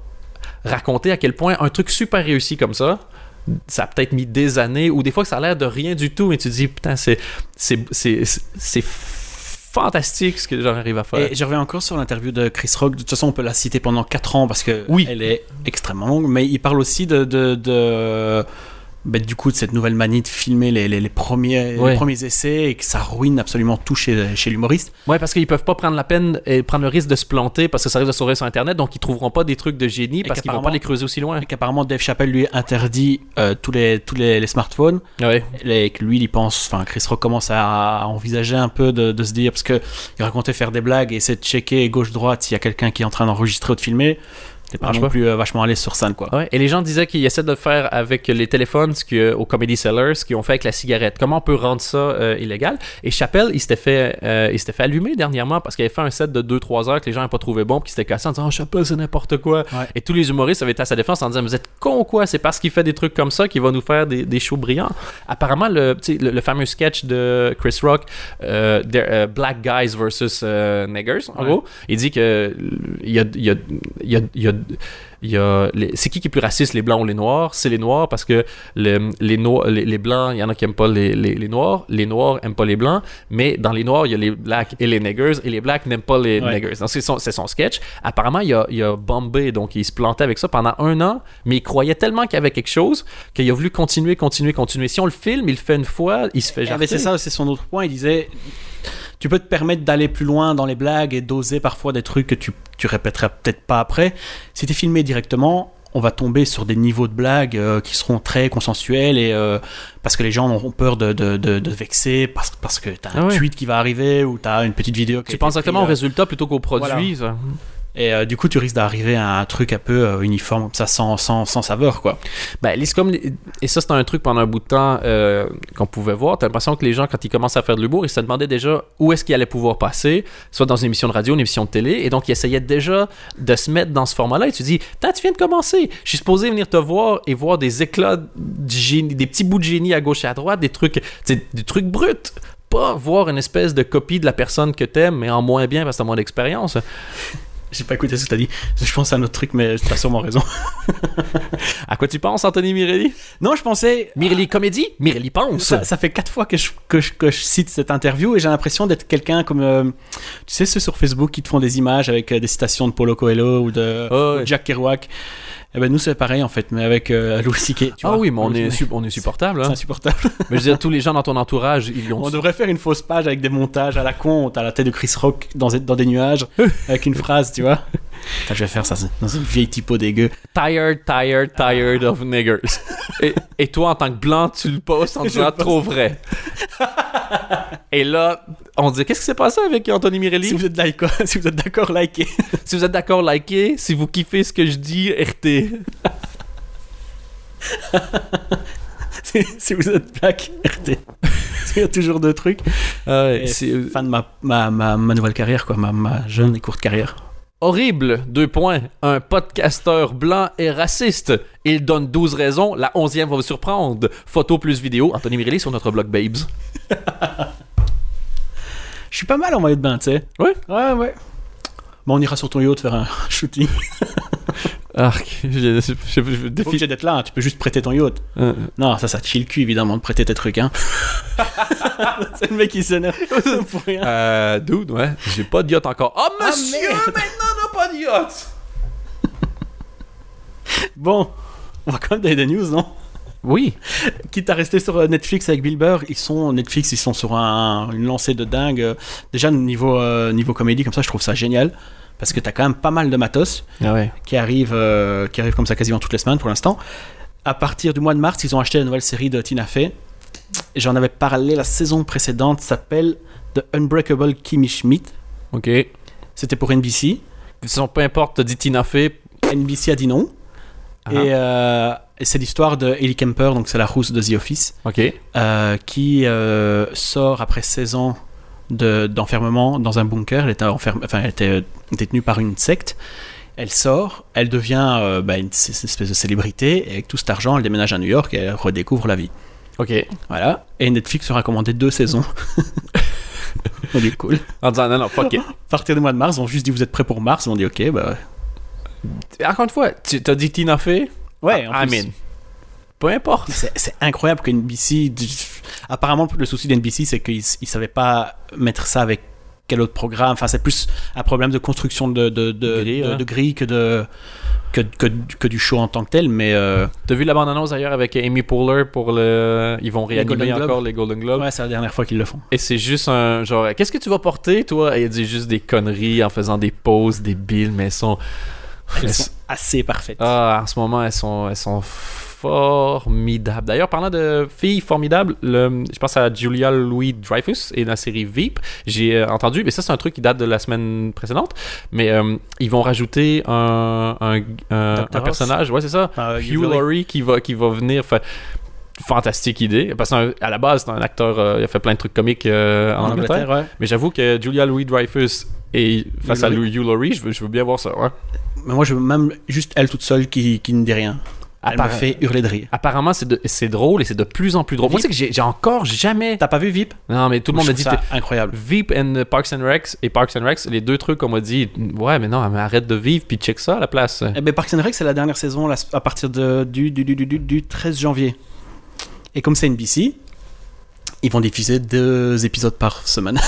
raconter à quel point un truc super réussi comme ça, ça a peut-être mis des années, ou des fois que ça a l'air de rien du tout, mais tu te dis, putain, c'est, fantastique ce que les gens arrivent à faire.
Et je reviens encore sur l'interview de Chris Rock. De toute façon, on peut la citer pendant 4 ans parce que
Oui.
elle est extrêmement longue. Mais il parle aussi de, de, de- ben, du coup de cette nouvelle manie de filmer les, les, les premiers,
Ouais.
les premiers essais et que ça ruine absolument tout chez, chez l'humoriste.
Ouais, parce qu'ils peuvent pas prendre la peine et prendre le risque de se planter parce que ça risque de sauver sur Internet, donc ils trouveront pas des trucs de génie parce qu'ils vont
qu'apparemment-
pas les creuser aussi loin.
Et qu'apparemment Dave Chappelle lui interdit euh, tous, les, tous les, les smartphones.
Ouais.
Et que lui, il pense, enfin, Chris Rock commence à, à envisager un peu de, de se dire, parce que il racontait faire des blagues et essayer de checker gauche-droite s'il y a quelqu'un qui est en train d'enregistrer ou de filmer. C'est pas non
pas.
plus euh, vachement aller sur scène, quoi.
Ouais, et les gens disaient qu'ils essaient de le faire avec les téléphones, ce que, au Comedy Sellers, ce qu'ils ont fait avec la cigarette. Comment on peut rendre ça euh, illégal? Et Chappelle, il s'était fait, euh, il s'était fait allumer dernièrement parce qu'il avait fait un set de 2-3 heures que les gens n'avaient pas trouvé bon, puis s'était cassé en disant, oh, Chappelle, c'est n'importe quoi.
Ouais.
Et tous les humoristes avaient été à sa défense en disant, vous êtes con ou quoi? C'est parce qu'il fait des trucs comme ça qu'il va nous faire des, des shows brillants. Apparemment, le, le, le fameux sketch de Chris Rock, Black Guys versus Niggers, en
Ouais.
gros, il dit que il y a, y a, y a, y y a c'est qui qui est plus raciste les blancs ou les noirs? C'est les noirs parce que le- les, les, les blancs il y en a qui aiment pas les, les, les noirs les noirs aiment pas les blancs mais dans les noirs il y a les blacks et les niggers et les blacks n'aiment pas les
Ouais.
niggers. Donc c'est son, c'est son sketch. Apparemment il y a, il y a Bombay donc il se plantait avec ça pendant un an mais il croyait tellement qu'il y avait quelque chose qu'il a voulu continuer continuer continuer. Si on le filme il le fait une fois il se fait
Ah,
jarter.
mais c'est ça, c'est son autre point. Il disait, tu peux te permettre d'aller plus loin dans les blagues et d'oser parfois des trucs que tu, tu répéteras peut-être pas après. Si tu es filmé directement, on va tomber sur des niveaux de blagues euh, qui seront très consensuels et euh, parce que les gens auront peur de, de, de, de vexer parce, parce que t'as un
Ah ouais.
tweet qui va arriver ou t'as une petite vidéo qui
tu penses
prise,
directement au
euh,
résultat plutôt qu'au produit.
Et euh, du coup tu risques d'arriver à un truc un peu euh, uniforme comme ça sans, sans, sans saveur quoi.
Ben, les- et ça, c'était un truc pendant un bout de temps euh, qu'on pouvait voir. T'as l'impression que les gens, quand ils commencent à faire de l'humour, ils se demandaient déjà où est-ce qu'ils allaient pouvoir passer, soit dans une émission de radio, une émission de télé, et donc ils essayaient déjà de se mettre dans ce format-là. Et tu dis, tu viens de commencer. Je suis supposé venir te voir et voir des éclats de génie, des petits bouts de génie à gauche et à droite, des trucs, des trucs bruts. Pas voir une espèce de copie de la personne que t'aimes, mais en moins bien parce que t'as moins d'expérience.
J'ai pas écouté ce que t'as dit. Je pense à un autre truc mais t'as sûrement raison. [laughs]
À quoi tu penses, Anthony Mirelli?
Non je pensais
Mirelli comédie? Mirelli pense.
Ça, ça fait quatre fois que je, que, je, que je cite cette interview et j'ai l'impression d'être quelqu'un comme. euh, tu sais, ceux sur Facebook qui te font des images avec euh, des citations de Paulo Coelho ou de ou de Jack Kerouac. Eh ben, nous, c'est pareil en fait, mais avec euh, Louis C.K.
Ah
vois.
oui, mais on est,
C'est
su- on est supportable. hein.
insupportable. [laughs]
Mais je veux dire, tous les gens dans ton entourage, ils ont.
On devrait faire une fausse page avec des montages à la con. T'as la tête de Chris Rock dans, dans des nuages [laughs] avec une phrase, tu vois. Putain, je vais faire ça dans une vieille typo dégueu.
Tired, tired, tired of niggers. et, et toi, en tant que blanc, tu le postes en [laughs] disant trop vrai. et là, On dit qu'est-ce qui s'est passé avec Anthony Mirelli?
Si vous êtes d'accord, [laughs] si vous êtes d'accord, likez. [laughs]
Si vous êtes d'accord, likez. Si vous kiffez ce que je dis, RT. [laughs]
si, si vous êtes black, RT. Il y a toujours deux trucs.
Ah
Et
c'est euh,
fin de ma, ma, ma, ma nouvelle carrière, quoi, ma, ma jeune et courte carrière.
horrible. Deux points. Un podcasteur blanc et raciste. Il donne 12 raisons. La 11e va vous surprendre. Photo plus vidéo. Anthony Mirelli sur notre blog Babes.
Je suis pas mal en maillot de bain, tu sais.
Ouais?
Ouais, ouais. Bon, on ira sur ton yacht faire un [laughs] shooting.
Arc. Je,
que d'être là, hein, tu peux juste prêter ton yacht.
Euh,
Non, ça, ça te chie le cul, évidemment, de prêter tes trucs, hein. [laughs] C'est le mec qui s'énerve [laughs] pour rien.
Euh, dude, ouais. J'ai pas de yacht encore. Oh,
Ah,
monsieur,
merde.
maintenant, on n'a pas de yacht.
Bon, on va quand même donner des news, non?
Oui.
Quitte à rester sur euh, Netflix avec Bill Burr, ils sont Netflix, ils sont sur un- une lancée de dingue. Déjà niveau euh, niveau comédie comme ça, je trouve ça génial parce que t'as quand même pas mal de matos
Ah ouais.
qui arrivent euh, qui comme ça quasiment toutes les semaines pour l'instant. À partir du mois de mars, ils ont acheté la nouvelle série de Tina Fey. J'en avais parlé la saison précédente, s'appelle The Unbreakable Kimmy Schmidt.
Ok.
C'était pour NBC.
Sinon, peu importe, dit Tina Fey.
NBC a dit non.
Ah.
Et, euh, et c'est l'histoire de Ellie Kemper, donc c'est la rousse de The Office.
Ok.
euh, qui euh, sort après 16 ans de- d'enfermement dans un bunker. Elle était, enferm- enfin, elle était euh, détenue par une secte. Elle sort, elle devient euh, bah, une, espèce de célébrité, et avec tout cet argent, elle déménage à New York et elle redécouvre la vie.
Ok.
Voilà. Et Netflix a recommandé deux saisons. [laughs] on dit cool.
En disant, non, non, fuck it.
À partir du mois de mars, ont juste dit vous êtes prêts pour mars On dit ok, bah
Encore une fois, tu t'as dit Tina Fey?
Ouais. en
I
plus,
mean. Peu importe.
C'est incroyable que NBC. Apparemment, le souci d'NBC, c'est qu'ils ne savaient pas mettre ça avec quel autre programme. Enfin, c'est plus un problème de construction de, de, de,
Grille,
de- de grille que, de, que, que, que du show en tant que tel. Mais euh,
T'as vu la bande-annonce d'ailleurs avec Amy Poehler pour le. Ils vont réanimer
Globes.
encore les Golden Globes.
ouais, c'est la dernière fois qu'ils le font.
Et c'est juste un genre, qu'est-ce que tu vas porter, toi? Et il dit juste des conneries en faisant des pauses débiles, mais elles sont.
Elles sont assez parfaites.
Ah, en ce moment, elles sont, elles sont formidables. D'ailleurs, parlant de filles formidables, le- je pense à Julia Louis Dreyfus et la série Veep. J'ai euh, entendu, mais ça, c'est un truc qui date de la semaine précédente. Mais euh, ils vont rajouter un, un, un- personnage, ouais, c'est ça.
Euh,
Hugh
Laurie.
Qui va, qui va venir. fa- fantastique idée. Parce qu'à la base, c'est un acteur, euh, il a fait plein de trucs comiques euh, en,
en
Angleterre.
Angleterre, ouais.
Mais j'avoue que Julia Louis Dreyfus et face à
Laurie.
Hugh Laurie, je veux, je veux bien voir ça. Ouais.
Mais moi, je veux même juste elle toute seule qui, qui ne dit rien. Elle
Appara-
me fait hurler de rire.
Apparemment, c'est drôle et c'est de plus en plus drôle. Moi, c'est que j'ai encore jamais.
T'as pas vu VIP?
Non, mais tout le monde m'a dit.
ça incroyable.
Veep and Parks and Recs et Parks and Recs, les deux trucs qu'on m'a dit, ouais, mais non, mais arrête de vivre puis check ça à la place.
Eh ben, Parks and Rec, c'est la dernière saison à partir de, du, du, du, du, du- du 13 janvier. Et comme c'est NBC, ils vont diffuser deux épisodes par semaine.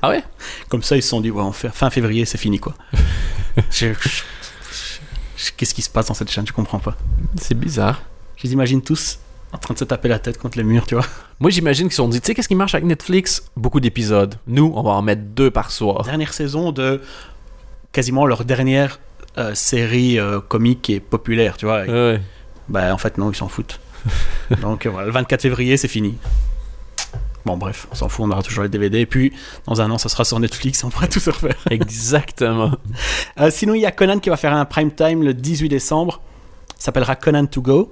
Ah ouais?
Comme ça, ils se sont dit, ouais, on fait, fin février, c'est fini, quoi. [laughs] Je- je- je- Qu'est-ce qui se passe dans cette chaîne? Je comprends pas.
C'est bizarre.
Je les imagine tous en train de se taper la tête contre les murs, tu vois.
Moi, j'imagine qu'ils se sont dit, tu sais, qu'est-ce qui marche avec Netflix? Beaucoup d'épisodes. Nous, on va en mettre deux par soir.
Dernière saison de quasiment leur dernière euh, série euh, comique et populaire, tu vois.
Ouais.
Bah, en fait, non, ils s'en foutent. [laughs] Donc, voilà, le 24 février, c'est fini. Bon, bref, on s'en fout, on aura toujours les DVD. Et puis, dans un an, ça sera sur Netflix, on pourra tout se refaire. [laughs]
Exactement.
Euh, sinon, il y a Conan qui va faire un prime time le 18 décembre. Ça s'appellera Conan to Go.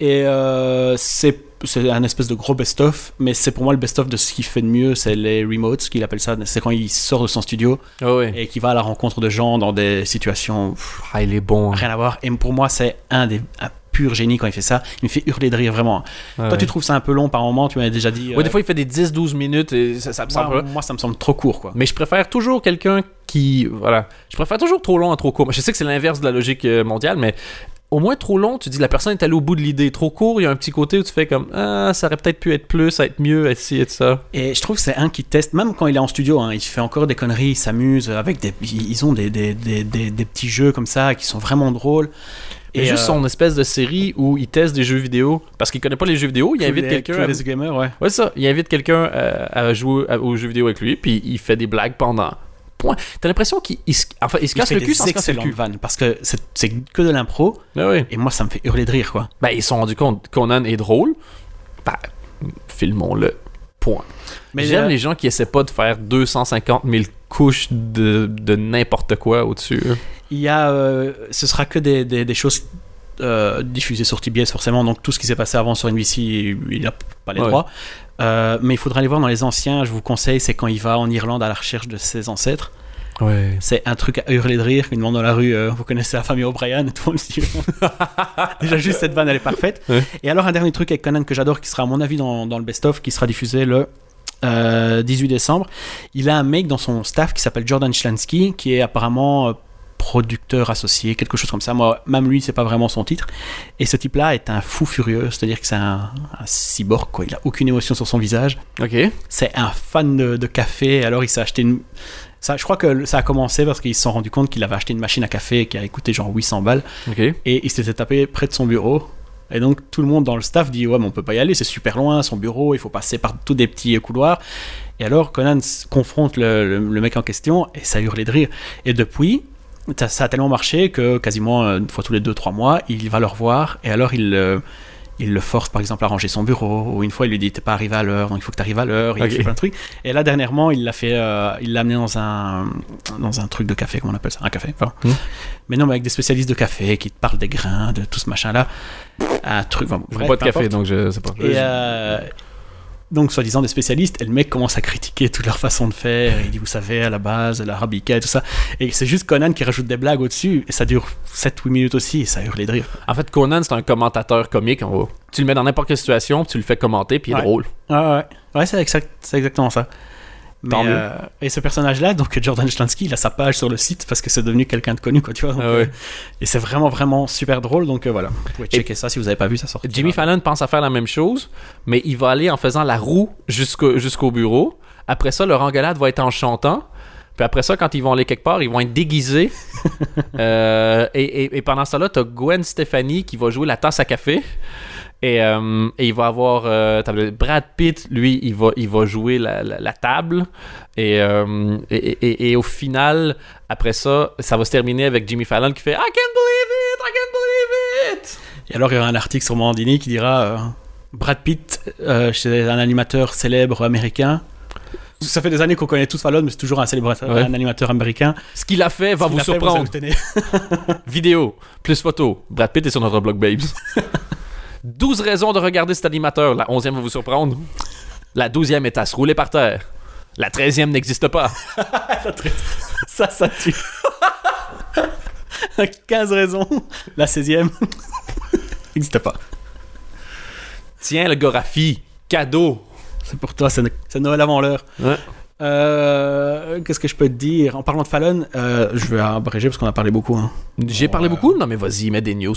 Et euh, c'est c'est un espèce de gros best-of, mais c'est pour moi le best-of de ce qu'il fait de mieux, c'est les remotes, ce qu'il appelle ça. C'est quand il sort de son studio
Ah
et qu'il va à la rencontre de gens dans des situations pff,
Ah, il est bon. hein.
rien à voir. Et pour moi, c'est un des un pur génie quand il fait ça. Il me fait hurler de rire vraiment.
Ah
Toi,
ouais.
tu trouves ça un peu long par moment, tu m'avais déjà dit.
Ouais,
euh,
des fois, il fait des 10-12 minutes et ça, ça me semble
moi, moi, ça me semble trop court, quoi.
Mais je préfère toujours quelqu'un qui. Voilà. Je préfère toujours trop long à trop court. Je sais que c'est l'inverse de la logique euh, mondiale, mais au moins trop long, tu dis la personne est allée au bout de l'idée. Trop court, il y a un petit côté où tu fais comme Ah, ça aurait peut-être pu être plus, être mieux, être ci et ça.
Et je trouve que c'est un qui teste, même quand il est en studio, hein, il fait encore des conneries, il s'amuse avec des. Ils ont des, des, des petits jeux comme ça qui sont vraiment drôles.
Et juste
euh,
son espèce de série où il teste des jeux vidéo parce qu'il connaît pas les jeux vidéo, il invite quelqu'un. à-
gamers, ouais.
Ouais, ça. Il invite quelqu'un euh, à jouer aux jeux vidéo avec lui, puis il fait des blagues pendant. Point. T'as l'impression qu'il il se, enfin, il se
Il
casse
fait
le cul sans se casser le cul.
parce que c'est que de l'impro
Ah
et moi ça me fait hurler de rire quoi.
Ben, ils se sont rendus compte que Conan est drôle. Ben, filmons-le. Point.
Mais
J'aime
euh,
les gens qui essaient pas de faire 250 000 couches de, de n'importe quoi au-dessus.
Il y a, euh, ce sera que des, des, des choses euh, diffusées sur TBS forcément, donc tout ce qui s'est passé avant sur NBC, il n'a pas les
Ouais.
droits. Euh, mais il faudra aller voir dans les anciens, je vous conseille, c'est quand il va en Irlande à la recherche de ses ancêtres.
Ouais.
C'est un truc à hurler de rire, il demande dans la rue, euh, vous connaissez la famille O'Brien, et tout le monde [laughs] Déjà juste cette vanne, elle est parfaite.
Ouais.
Et alors un dernier truc avec Conan que j'adore, qui sera à mon avis dans, dans le best-of, qui sera diffusé le euh, 18 décembre. Il a un mec dans son staff qui s'appelle Jordan Schlansky, qui est apparemment euh, producteur associé, quelque chose comme ça. Moi, même lui, c'est pas vraiment son titre. Et ce type-là est un fou furieux, c'est-à-dire que c'est un, un cyborg, quoi. Il a aucune émotion sur son visage.
Ok.
C'est un fan de, de café. Alors il s'est acheté une. Ça, je crois que ça a commencé parce qu'ils se sont rendu compte qu'il avait acheté une machine à café qui a coûté genre 800 balles et il s'était tapé près de son bureau. Et donc tout le monde dans le staff dit ouais mais on peut pas y aller, c'est super loin, son bureau, il faut passer par tous des petits couloirs. Et alors Conan confronte le, le- mec en question et ça hurlait de rire. Et depuis, ça, ça a tellement marché que quasiment euh, une fois tous les 2-3 mois, il va le revoir et alors il, euh, il le force par exemple à ranger son bureau ou une fois il lui dit t'es pas arrivé à l'heure donc il faut que tu arrives à l'heure, il fait plein de trucs. Et là dernièrement il l'a fait, euh, il l'a amené dans un, dans un truc de café, comment on appelle ça? Un café, enfin.
Hmm.
Mais non, mais avec des spécialistes de café qui te parlent des grains, de tout ce machin-là. Un truc, enfin,
Je
bref,
bois pas de café,
importe.
donc je sais pas.
Et euh, donc, soi-disant des spécialistes, et le mec commence à critiquer toute leur façon de faire. Il dit, vous savez, à la base, l'arabica et tout ça. Et c'est juste Conan qui rajoute des blagues au-dessus, et ça dure 7-8 minutes aussi, et ça hurle de rire.
En fait, Conan, c'est un commentateur comique. En gros. Tu le mets dans n'importe quelle situation, tu le fais commenter, puis il est
Ouais.
drôle.
Ouais, ouais, ouais c'est exact, c'est exactement ça. Mais, euh, et ce personnage-là, donc Jordan Schlansky, il a sa page sur le site parce que c'est devenu quelqu'un de connu, quoi, tu vois. donc,
Ah ouais.
euh, et c'est vraiment, vraiment super drôle, donc euh, voilà. Vous pouvez checker ça si vous n'avez pas vu, ça sort.
Jimmy Fallon pense à faire la même chose, mais il va aller en faisant la roue jusqu'au bureau. Après ça, leur engueulade va être en chantant. Puis après ça, quand ils vont aller quelque part, ils vont être déguisés. [laughs] Et, et- et pendant ça là, t'as Gwen Stefani qui va jouer la tasse à café. Et, euh, et il va avoir euh, Brad Pitt, lui, il va, il va jouer la, la- la table. Et, euh, et, et- et au final, après ça, ça va se terminer avec Jimmy Fallon qui fait I can't believe it, I can't believe it.
Et alors, il y aura un article sur Mandini qui dira Brad Pitt, c'est un animateur célèbre américain. Ça fait des années qu'on connaît tous Fallon, mais c'est toujours un célèbre
Ouais.
un animateur américain.
Ce qu'il a fait va vous
fait,
surprendre.
halluciner. [laughs]
Vidéo, plus photo. Brad Pitt est sur notre blog Babes. [laughs] 12 raisons de regarder cet animateur. La 11e va vous surprendre. La 12e est à se rouler par terre. La 13e n'existe pas. [laughs]
ça, ça tue. [laughs] 15 raisons. La 16e. [laughs] N'existe pas.
Tiens, le Gorafi. Cadeau.
C'est pour toi, c'est Noël avant l'heure.
Ouais.
Euh, Qu'est-ce que je peux te dire? En parlant de Fallon, euh, je vais abréger parce qu'on a parlé beaucoup. hein.
J'ai parlé beaucoup? Non, mais vas-y, mets des news.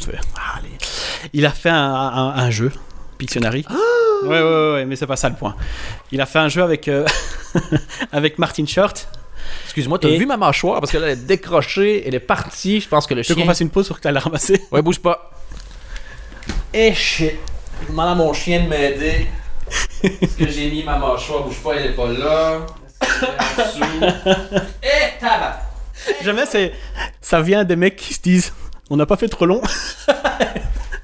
Allez. Il a fait un, un- un jeu, Pictionary. ouais, ouais, ouais, ouais, mais c'est pas ça le point. Il a fait un jeu avec, euh, [laughs] avec Martin Short.
Excuse-moi, t'as
Et-
vu ma mâchoire? Parce qu'elle est décrochée, elle est partie. Je pense que le
Je veux
chien...
qu'on fasse une pause pour que tu ailles la ramasser?
Ouais, bouge pas. Eh shit. Je demande à mon chien de m'aider. Est-ce que j'ai mis ma mâchoire? Bouge pas, elle est pas là. Est-ce est en dessous? Eh, tabac!
Jamais c'est. Ça vient des mecs qui se disent On n'a pas fait trop long. [laughs]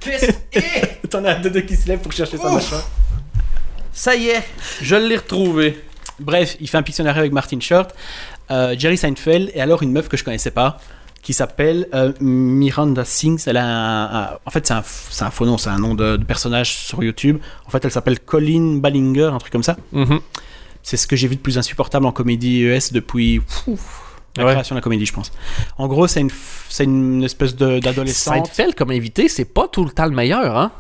Qu'est-ce- Eh! [laughs]
T'en as deux, deux qui se lèvent pour chercher sa
Ouf.
mâchoire.
Ça y est, je l'ai retrouvé.
Bref, il fait un Pictionary avec Martin Short, euh, Jerry Seinfeld et alors une meuf que je connaissais pas qui s'appelle euh, Miranda Sings. Elle a un, un- en fait, c'est un, c'est un faux nom, c'est un nom de, de personnage sur YouTube. En fait, elle s'appelle Colin Ballinger, un truc comme ça. C'est ce que j'ai vu de plus insupportable en comédie ES depuis ouf, la
Ouais.
création de la comédie, je pense. En gros, c'est une, c'est une espèce de- d'adolescente.
Seinfeld comme invité, c'est pas tout le temps le meilleur, hein?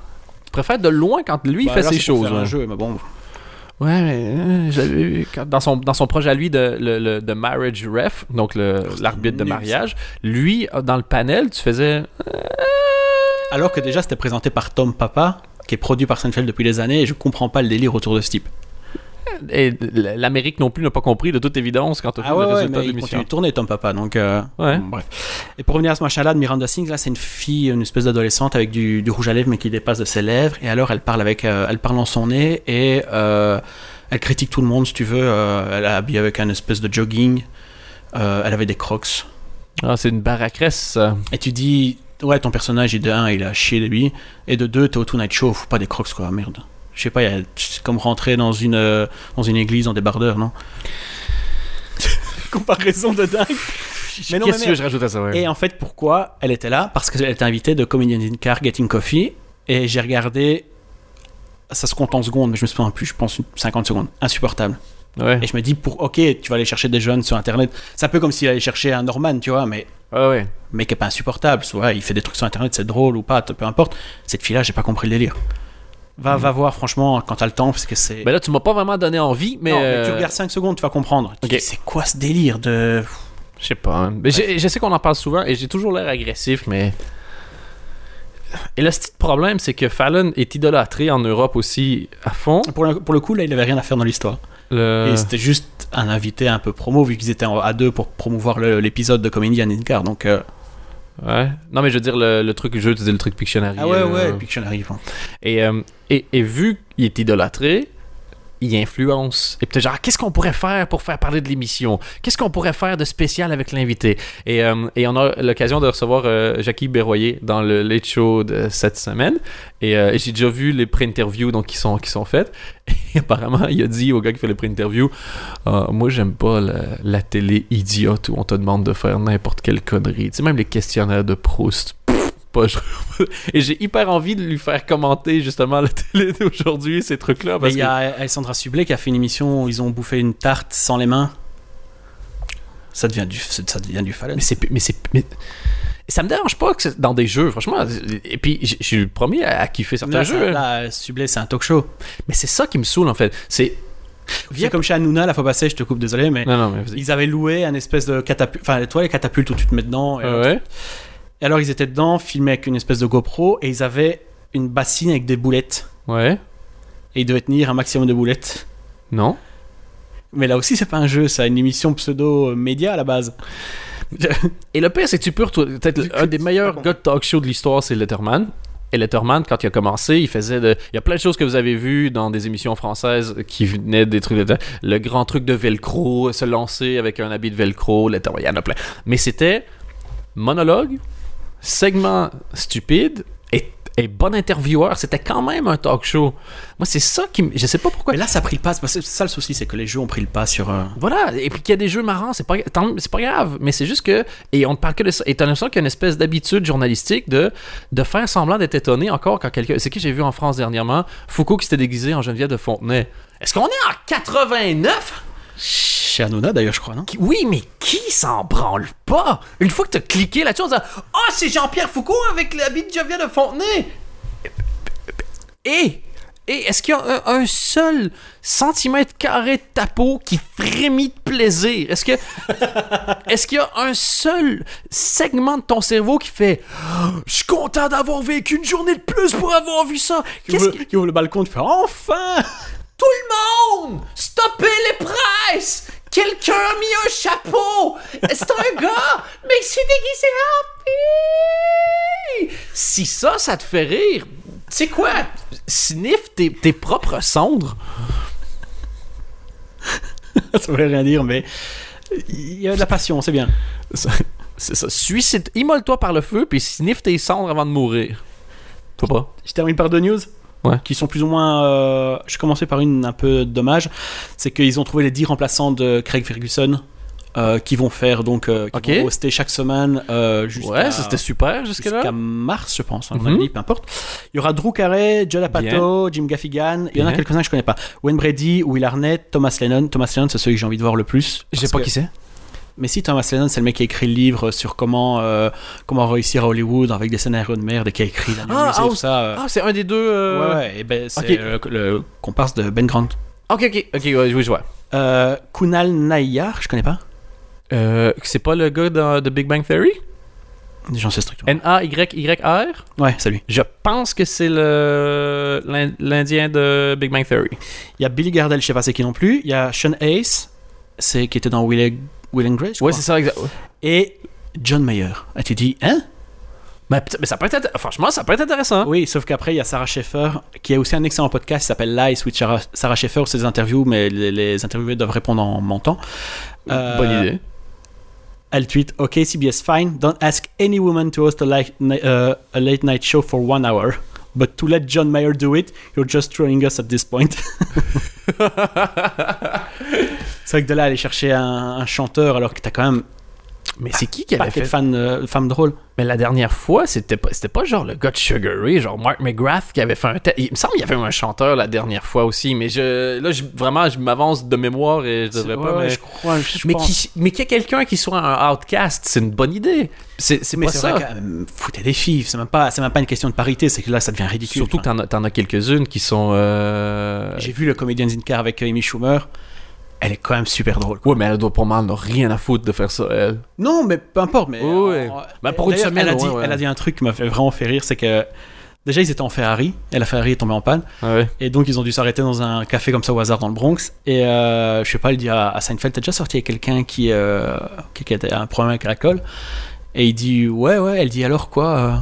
Je préfère de loin quand lui il
Bah,
fait
là,
ses choses.
un
ouais.
jeu, mais bon.
Ouais, mais euh, j'avais vu quand- dans son, dans son projet à lui de, le, le- de Marriage Ref, donc le- l'arbitre de mariage, lui, euh, dans le panel, tu faisais.
Alors que déjà, c'était présenté par Tom Papa, qui est produit par Seinfeld depuis des années, et je comprends pas le délire autour de ce type.
Et l'Amérique non plus n'a pas compris, de toute évidence, quand tu as
Ah
vu
ouais,
le
ouais,
résultat
mais
de l'émission.
tourner, Tom Papa, donc... euh,
Ouais.
bon, bref. Et pour revenir à ce machin-là de Miranda Sings, là, c'est une fille, une espèce d'adolescente avec du, du rouge à lèvres, mais qui dépasse de ses lèvres, et alors elle parle avec... euh, elle parle dans son nez, et euh, elle critique tout le monde, si tu veux. elle est habillée avec un espèce de jogging, elle avait des crocs.
Ah, c'est une baracresse, ça.
Et tu dis... Ouais, ton personnage, il, de un, il a chié de lui, et de deux, t'es au Tonight Show, faut pas des crocs, quoi, merde. Je sais pas, c'est comme rentrer dans une, euh, dans une église en débardeur, non? [laughs] Comparaison de dingue. Mais non,
Qu'est-ce
mais
que je rajoute à ça ouais?
Et en fait, pourquoi elle était là? Parce qu'elle était invitée de Comedian in Car Getting Coffee. Et j'ai regardé. Ça se compte en secondes, mais je me souviens plus, je pense 50 secondes. Insupportable.
Ouais.
Et je me dis, pour, ok, tu vas aller chercher des jeunes sur internet. C'est un peu comme s'il allait chercher un Norman, tu vois, mais
Ouais, ouais.
mais qui est pas insupportable. Soit il fait des trucs sur internet, c'est drôle ou pas, peu importe. Cette fille-là, j'ai pas compris le délire. Va, va voir, franchement, quand t'as le temps, parce que c'est.
Ben là, tu m'as pas vraiment donné envie, mais.
non, mais
euh,
tu regardes 5 secondes, tu vas comprendre. Tu C'est quoi ce délire de.
Je sais pas. hein. Mais je sais qu'on en parle souvent et j'ai toujours l'air agressif, mais. Et le petit problème, c'est que Fallon est idolâtré en Europe aussi à fond.
Pour le, pour le coup, là, il avait rien à faire dans l'histoire.
Le...
Et c'était juste un invité un peu promo, vu qu'ils étaient en- à deux pour promouvoir l'épisode de Comedian in Car. Donc. euh,
Ouais. Non, mais je veux dire, le, le truc, je veux dire le truc Pictionary.
Ah ouais,
euh,
ouais, Pictionary. bon.
Et, euh, et, et vu qu'il est idolâtré, il influence. Et peut-être genre, qu'est-ce qu'on pourrait faire pour faire parler de l'émission? Qu'est-ce qu'on pourrait faire de spécial avec l'invité? Et, euh, et on a l'occasion de recevoir euh, Jackie Berroyer dans le Late Show de cette semaine. Et, euh, et j'ai déjà vu les pré-interviews donc, qui, sont, qui sont faites. Et apparemment, il a dit au gars qui fait les pré-interviews Ah, Moi, j'aime pas la télé idiote où on te demande de faire n'importe quelle connerie. Tu sais, même les questionnaires de Proust. Pas, et j'ai hyper envie de lui faire commenter justement la télé d'aujourd'hui, ces trucs-là.
Mais il y a Alessandra Sublet qui a fait une émission où ils ont bouffé une tarte sans les mains. Ça devient du, ça devient du Fallon.
Mais c'est. Mais c'est. mais- Ça me dérange pas que c'est dans des jeux, franchement. Et puis, je suis le premier à, à kiffer certains
Là,
jeux.
là, Sublet, c'est un talk show.
Mais c'est ça qui me saoule, en fait. C'est.
C'est comme chez Hanouna, la fois passée, je te coupe, désolé, mais
Non, non, mais vas-y.
ils avaient loué un espèce de catapulte. Enfin, toi, les catapultes où tu te mets dedans. et,
Ah ouais?
Et alors, ils étaient dedans, filmés avec une espèce de GoPro, et ils avaient une bassine avec des boulettes.
Ouais.
Et ils devaient tenir un maximum de boulettes.
Non.
Mais là aussi, c'est pas un jeu, c'est une émission pseudo-média à la base. [laughs]
Et le pire, c'est que tu peux retrouver. Peut-être un des meilleurs gars de talk show de l'histoire, c'est Letterman. Et Letterman, quand il a commencé, il faisait de. Il y a plein de choses que vous avez vues dans des émissions françaises qui venaient des trucs de. Le grand truc de velcro, se lancer avec un habit de velcro, Letterman, il y en a plein. Mais c'était monologue, segment stupide et, et bon intervieweur. C'était quand même un talk show. Moi, c'est ça qui. me- Je sais pas pourquoi.
Mais là, ça a pris le pas. C'est ça le souci, c'est que les jeux ont pris le pas sur. euh,
Voilà, et puis qu'il y a des jeux marrants, c'est pas, c'est pas grave, mais c'est juste que, et on ne parle que de ça, et t'as l'impression qu'il y a une espèce d'habitude journalistique de, de faire semblant d'être étonné encore quand quelqu'un, c'est qui j'ai vu en France dernièrement, Foucault qui s'était déguisé en Geneviève de Fontenay. Est-ce qu'on est en 89?
Chez Hanouna, d'ailleurs, je crois, non?
Oui, mais qui s'en branle pas? Une fois que t'as cliqué là-dessus, on dit « Ah, c'est Jean-Pierre Foucault avec l'habit de Geneviève de Fontenay! » Et, et est-ce qu'il y a un, un seul centimètre carré de ta peau qui frémit de plaisir? Est-ce que [laughs] est-ce qu'il y a un seul segment de ton cerveau qui fait Oh, Je suis content d'avoir vécu une journée de plus pour avoir vu ça?
qui ouvre, le balcon, tu fais Enfin
Tout le monde! Stoppez les presses! Quelqu'un a mis un chapeau! C'est un gars! Mais il s'est déguisé en fille! Si ça, ça te fait rire, tu sais quoi? Sniff tes, tes propres cendres. [laughs]
Ça voulait rien dire, mais il y a de la passion, c'est bien.
C'est ça. Suicide. Immole-toi par le feu, puis sniff tes cendres avant de mourir. Faut pas?
Je termine par deux news.
Ouais.
Qui sont plus ou moins. euh, je commençais par une un peu dommage. C'est qu'ils ont trouvé les 10 remplaçants de Craig Ferguson. euh, qui vont faire donc. euh, qui vont hoster chaque semaine. euh, jusqu'à-
Ouais, c'était super.
Jusqu'à mars, je pense, à mon
Mhm.
avis, peu importe. Il y aura Drew Carey, Joe Lapato, Jim Gaffigan. Il y en a quelques-uns que je connais pas. Wayne Brady, Will Arnett, Thomas Lennon. Thomas Lennon, c'est celui que j'ai envie de voir le plus.
Je sais
Parce
pas
que-
qui c'est.
Mais si Thomas Lennon, c'est le mec qui a écrit le livre sur comment, euh, comment réussir à Hollywood avec des scénarios de merde et qui a écrit la
Ah, ah,
tout ça. euh.
Ah, c'est un des deux. euh,
Ouais, ouais, et ben, c'est euh, le comparse de Ben Grant.
Ok, ok, ok, ouais, oui, je vois.
Euh, Kunal Nayyar, je connais pas.
Euh, c'est pas le gars The Big Bang Theory?
J'en sais strictement.
N-A-Y-Y-R?
Ouais, salut.
Je pense que c'est le l'In- l'Indien de Big Bang Theory.
Il y a Billy Gardell, je sais pas c'est qui non plus. Il y a Sean Hayes, c'est qui était dans Will, and- Will and Grace. je
Ouais, c'est ça, exact.
Et John Mayer. Et tu dis, hein?
Mais, peut- mais ça peut être. Franchement, ça peut être intéressant.
Oui, sauf qu'après, il y a Sarah Schaeffer, qui a aussi un excellent podcast qui s'appelle Lies with Sarah, Sarah Schaeffer, où c'est des interviews, mais les, les interviewés doivent répondre en mentant. Euh,
Bonne idée.
Elle tweet OK, CBS, fine. Don't ask any woman to host a late, ni- uh, a late night show for one hour. But to let John Mayer do it, you're just throwing us at this point. [laughs] [laughs] c'est vrai que de là aller chercher un, un chanteur alors que t'as quand même
Mais c'est qui qui
pas
avait fait
fans, euh, femmes drôles.
Mais la dernière fois, c'était pas, c'était pas genre le gars de Sugar Ray, genre Mark McGrath qui avait fait un. Il me semble qu'il y avait un chanteur la dernière fois aussi, mais je, là, je, vraiment, je m'avance de mémoire et je devrais pas.
Ouais,
mais
je crois. Je
mais, qui, mais qu'il y ait quelqu'un qui soit un outcast, c'est une bonne idée. C'est, c'est
Mais
pas
c'est
ça.
vrai que euh, foutez des filles, c'est même pas, c'est même pas une question de parité, c'est que là ça devient ridicule.
Surtout que
Enfin,
t'en as, t'en as quelques-unes qui sont. euh,
j'ai vu le Comedians in Car avec euh, Amy Schumer, elle est quand même super drôle.
Ouais, mais elle doit pour moi, elle n'a rien à foutre de faire ça, elle.
Non, mais peu importe. Mais
Ouais, ouais. Bah, pour une
d'ailleurs,
semaine,
elle a, dit,
ouais, ouais.
elle a dit un truc qui m'a fait vraiment fait rire, c'est que déjà ils étaient en Ferrari, et la Ferrari est tombée en panne,
Ouais.
et donc ils ont dû s'arrêter dans un café comme ça au hasard dans le Bronx. Et euh, je sais pas, il dit à, à Seinfeld, t'as déjà sorti avec quelqu'un qui, euh, qui, a un problème avec l'alcool? Et il dit ouais, ouais. Elle dit alors quoi euh,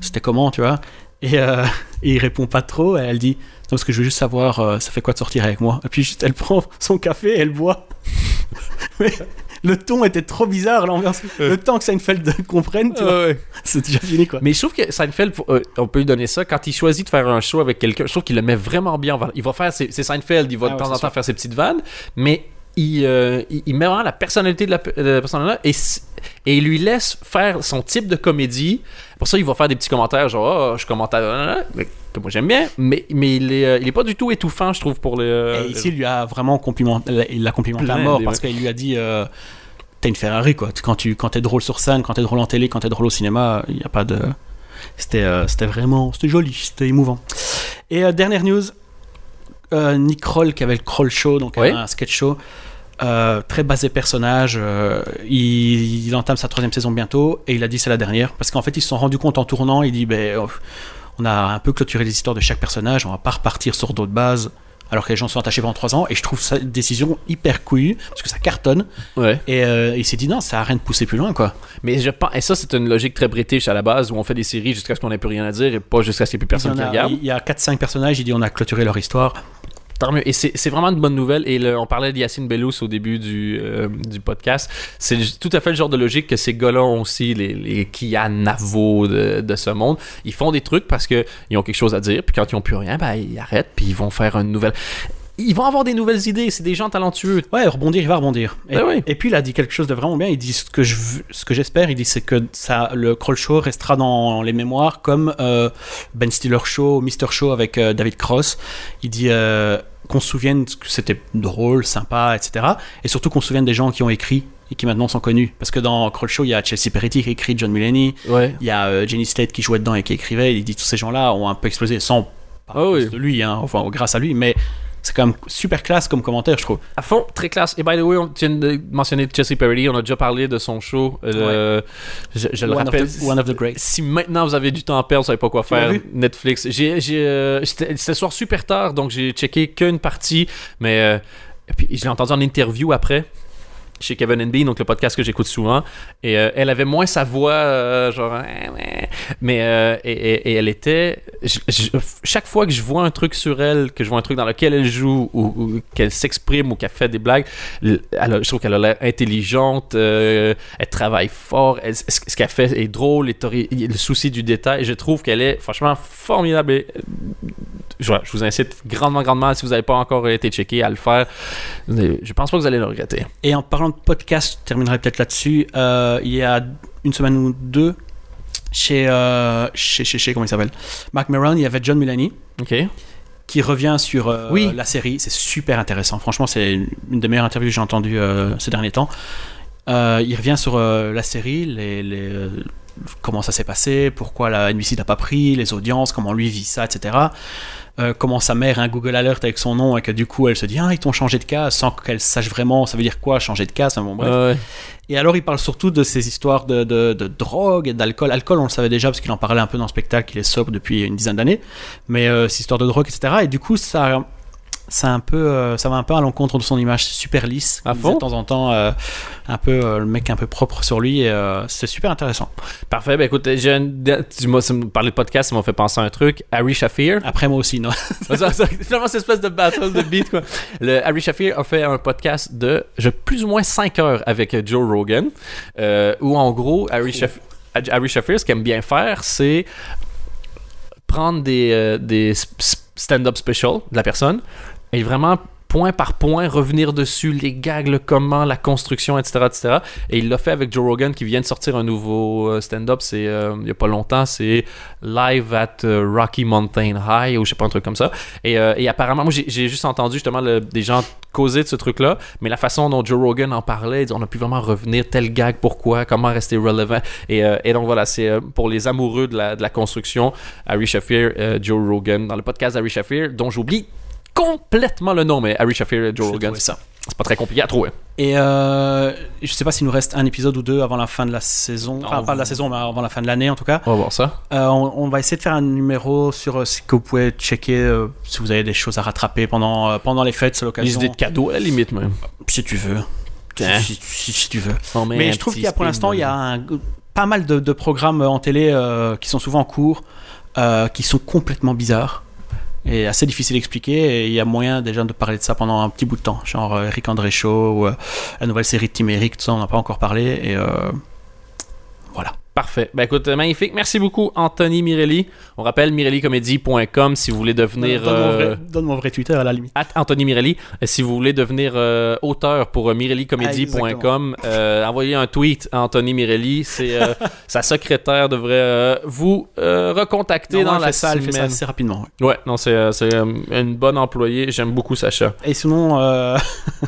C'était comment, tu vois? Et, euh, et [laughs] il répond pas trop. Et elle dit parce que je veux juste savoir, euh, ça fait quoi de sortir avec moi Et puis juste, elle prend son café et elle boit. [laughs] Mais le ton était trop bizarre, l'ambiance. Le temps que Seinfeld [laughs] comprenne, tu vois,
Ouais. [laughs]
c'est déjà fini quoi.
Mais je trouve que Seinfeld, euh, on peut lui donner ça, quand il choisit de faire un show avec quelqu'un, je trouve qu'il le met vraiment bien. en valeur. Il va faire, ses- c'est Seinfeld, il va
Ah
de
ouais,
temps en temps
sûr.
faire ses petites vannes, mais il, euh, il, il met vraiment la personnalité de la, de la personne-là et, il lui laisse faire son type de comédie. Pour ça, il va faire des petits commentaires genre, oh, je commente à... mais que moi j'aime bien, mais, mais il, est, euh, il est pas du tout étouffant, je trouve, pour euh,
Et ici, il lui a vraiment complimenté, il l'a complimenté à mort parce qu'il lui a dit euh, T'as une Ferrari, quoi. Quand tu quand es drôle sur scène, quand t'es drôle en télé, quand t'es drôle au cinéma, il n'y a pas de. C'était euh, c'était vraiment. C'était joli, c'était émouvant. Et euh, dernière news euh, Nick Kroll qui avait le Kroll Show, donc
Oui.
un sketch show. euh, très basé personnage, euh, il, il entame sa troisième saison bientôt et il a dit c'est la dernière parce qu'en fait ils se sont rendus compte en tournant, il dit ben euh, on a un peu clôturé les histoires de chaque personnage, on va pas repartir sur d'autres bases alors que les gens sont attachés pendant trois ans et je trouve une décision hyper couillue parce que ça cartonne
Ouais.
et euh, il s'est dit non ça a rien de pousser plus loin quoi
Mais je pense, et ça c'est une logique très british à la base où on fait des séries jusqu'à ce qu'on n'ait plus rien à dire et pas jusqu'à ce qu'il n'y ait plus personne qui regarde.
il y a 4-5 personnages il dit on a clôturé leur histoire
Tant mieux. Et c'est vraiment une bonne nouvelle. Et le- on parlait de Yacine Bellous au début du, euh, du podcast. C'est tout à fait le genre de logique que ces gars-là ont aussi, les, les Kia Navo de, de ce monde. Ils font des trucs parce qu'ils ont quelque chose à dire. Puis quand ils n'ont plus rien, ben, ils arrêtent. Puis ils vont faire une nouvelle. Ils vont avoir des nouvelles idées. C'est des gens talentueux.
ouais rebondir il va rebondir et,
Ben oui.
et puis il a dit quelque chose de vraiment bien il dit ce que je veux- ce que j'espère il dit c'est que ça le Kroll Show restera dans les mémoires comme euh, Ben Stiller Show Mr Show avec euh, David Cross il dit euh, qu'on se souvienne que c'était drôle sympa etc et surtout qu'on se souvienne des gens qui ont écrit et qui maintenant sont connus parce que dans Kroll Show il y a Chelsea Peretti qui écrit John Mulaney
Ouais.
Il y a euh, Jenny Slate qui jouait dedans et qui écrivait. Il dit tous ces gens-là ont un peu explosé sans à
Ah oui.
de lui, hein, enfin grâce à lui, mais c'est quand même super classe comme commentaire, je trouve.
À fond, très classe. Et by the way, on tu viens de mentionner Jesse Peretti. On a déjà parlé de son show. euh, je, je le
One,
rappelle.
of the, one of the greats.
si maintenant vous avez du temps à perdre, vous savez pas quoi faire? Netflix. J'ai, euh, c'était c'était soir super tard, donc j'ai checké qu'une partie, mais euh, et puis je l'ai entendu en interview après chez Kevin and Bean, donc le podcast que j'écoute souvent, et euh, elle avait moins sa voix, euh, genre, ouais. mais euh, et, et- elle était, chaque fois que je vois un truc sur elle, que je vois un truc dans lequel elle joue ou, qu'elle s'exprime ou qu'elle fait des blagues, je trouve qu'elle a l'air intelligente, elle travaille fort, ce qu'elle fait est drôle, est le souci du détail. Je trouve qu'elle est franchement formidable. Je, je vous incite grandement, grandement, si vous n'avez pas encore été checké, à le faire. Je pense pas que vous allez le regretter.
Et en parlant de podcast, je terminerai peut-être là-dessus. euh, il y a une semaine ou deux, chez, euh, chez, chez, chez- comment il s'appelle? Mark Maron, il y avait John Mulaney
Ok.
qui revient sur euh,
Oui.
la série. C'est super intéressant. Franchement, c'est une des meilleures interviews que j'ai entendues euh, ces derniers temps. Euh, il revient sur la série, les, les, comment ça s'est passé, pourquoi la NBC n'a pas pris, les audiences, comment lui vit ça, etc. Euh, comment sa mère a un Google Alert avec son nom et que du coup elle se dit ah ils t'ont changé de cas sans qu'elle sache vraiment ça veut dire quoi changer de cas enfin, bon, bref.
Ouais.
Et alors, il parle surtout de ces histoires de, de, de drogue et d'alcool. Alcool, on le savait déjà parce qu'il en parlait un peu dans le spectacle, il est sobre depuis une dizaine d'années. Mais euh, ces histoires de drogue, etc. Et du coup, ça, ça, un peu, euh, ça va un peu à l'encontre de son image super lisse.
À fond
De temps en temps, euh, un peu euh, le mec un peu propre sur lui. C'est super intéressant.
Parfait. Ben écoute, j'ai tu m'as parlait de podcast, ça m'a fait penser à un truc. Harry Shafir.
Après, moi aussi, non. [laughs]
Finalement, cette espèce de battle de beat, quoi. Le Harry Shafir a fait un podcast de je, plus ou moins 5 heures avec Joe Rogan, où en gros, Harry, Shaf- Harry Shafir, ce qu'il aime bien faire, c'est prendre des, des stand-up special de la personne et vraiment point par point revenir dessus, les gags, le comment, la construction, etc. etc. Et il l'a fait avec Joe Rogan qui vient de sortir un nouveau euh, stand-up, c'est euh, il y a pas longtemps, c'est Live at euh, Rocky Mountain High ou je sais pas un truc comme ça. Et, euh, apparemment, moi j'ai juste entendu justement des gens causer de ce truc-là, mais la façon dont Joe Rogan en parlait, on a pu vraiment revenir tel gag, pourquoi, comment rester relevant. Et, donc voilà, c'est pour les amoureux de la, de la construction, Harry Shafir, Joe Rogan, dans le podcast d'Harry Shafir, dont j'oublie complètement le nom, mais Harry Shafir et Joe Rogan,
ça.
c'est pas très compliqué à trouver.
Et euh, je sais pas s'il nous reste un épisode ou deux avant la fin de la saison. Enfin,
On-
pas de la saison, mais avant la fin de l'année en tout cas.
On va voir ça.
Euh, on, on va essayer de faire un numéro sur euh, ce que vous pouvez checker si vous avez des choses à rattraper pendant, pendant les fêtes, c'est l'occasion.
idées de cadeaux, à la limite même.
Si tu veux. Si, si- si tu veux. Mais je trouve qu'il y a pour l'instant, il y a un- pas mal de, de programmes en télé qui sont souvent en cours, qui sont complètement bizarres et assez difficiles à expliquer. Et il y a moyen déjà de parler de ça pendant un petit bout de temps, genre euh, Eric André Show ou euh, la nouvelle série de Tim Eric, tout ça, on n'a pas encore parlé. Et euh, voilà.
Parfait. Ben écoute, euh, magnifique. Merci beaucoup, Anthony Mirelli. On rappelle mirellicomedy.com si vous voulez devenir.
Donne, mon
euh,
vrai, donne mon vrai Twitter à la limite.
at Anthony Mirelli. Et si vous voulez devenir euh, auteur pour euh, mirellicomedy.com, euh, envoyez un tweet à Anthony Mirelli. C'est euh, [laughs] sa secrétaire devrait euh, vous euh, recontacter
Non,
dans la
fait ça, elle fait ça assez rapidement. ouais.
Ouais, non, c'est euh, euh, une bonne employée. J'aime beaucoup Sacha.
Et sinon, euh,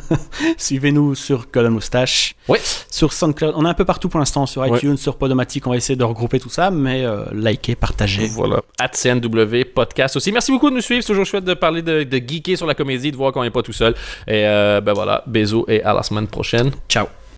[laughs] suivez-nous sur Golden Moustache.
Ouais.
Sur SoundCloud. On est un peu partout pour l'instant, sur
Ouais.
iTunes, sur Podomatic. On va essayer de regrouper tout ça, mais euh, likez, partagez.
Voilà. At CNW Podcast aussi. Merci beaucoup de nous suivre. C'est toujours chouette de parler de, de geeker sur la comédie, de voir qu'on n'est pas tout seul. Et euh, ben voilà, bisous et à la semaine prochaine.
Ciao.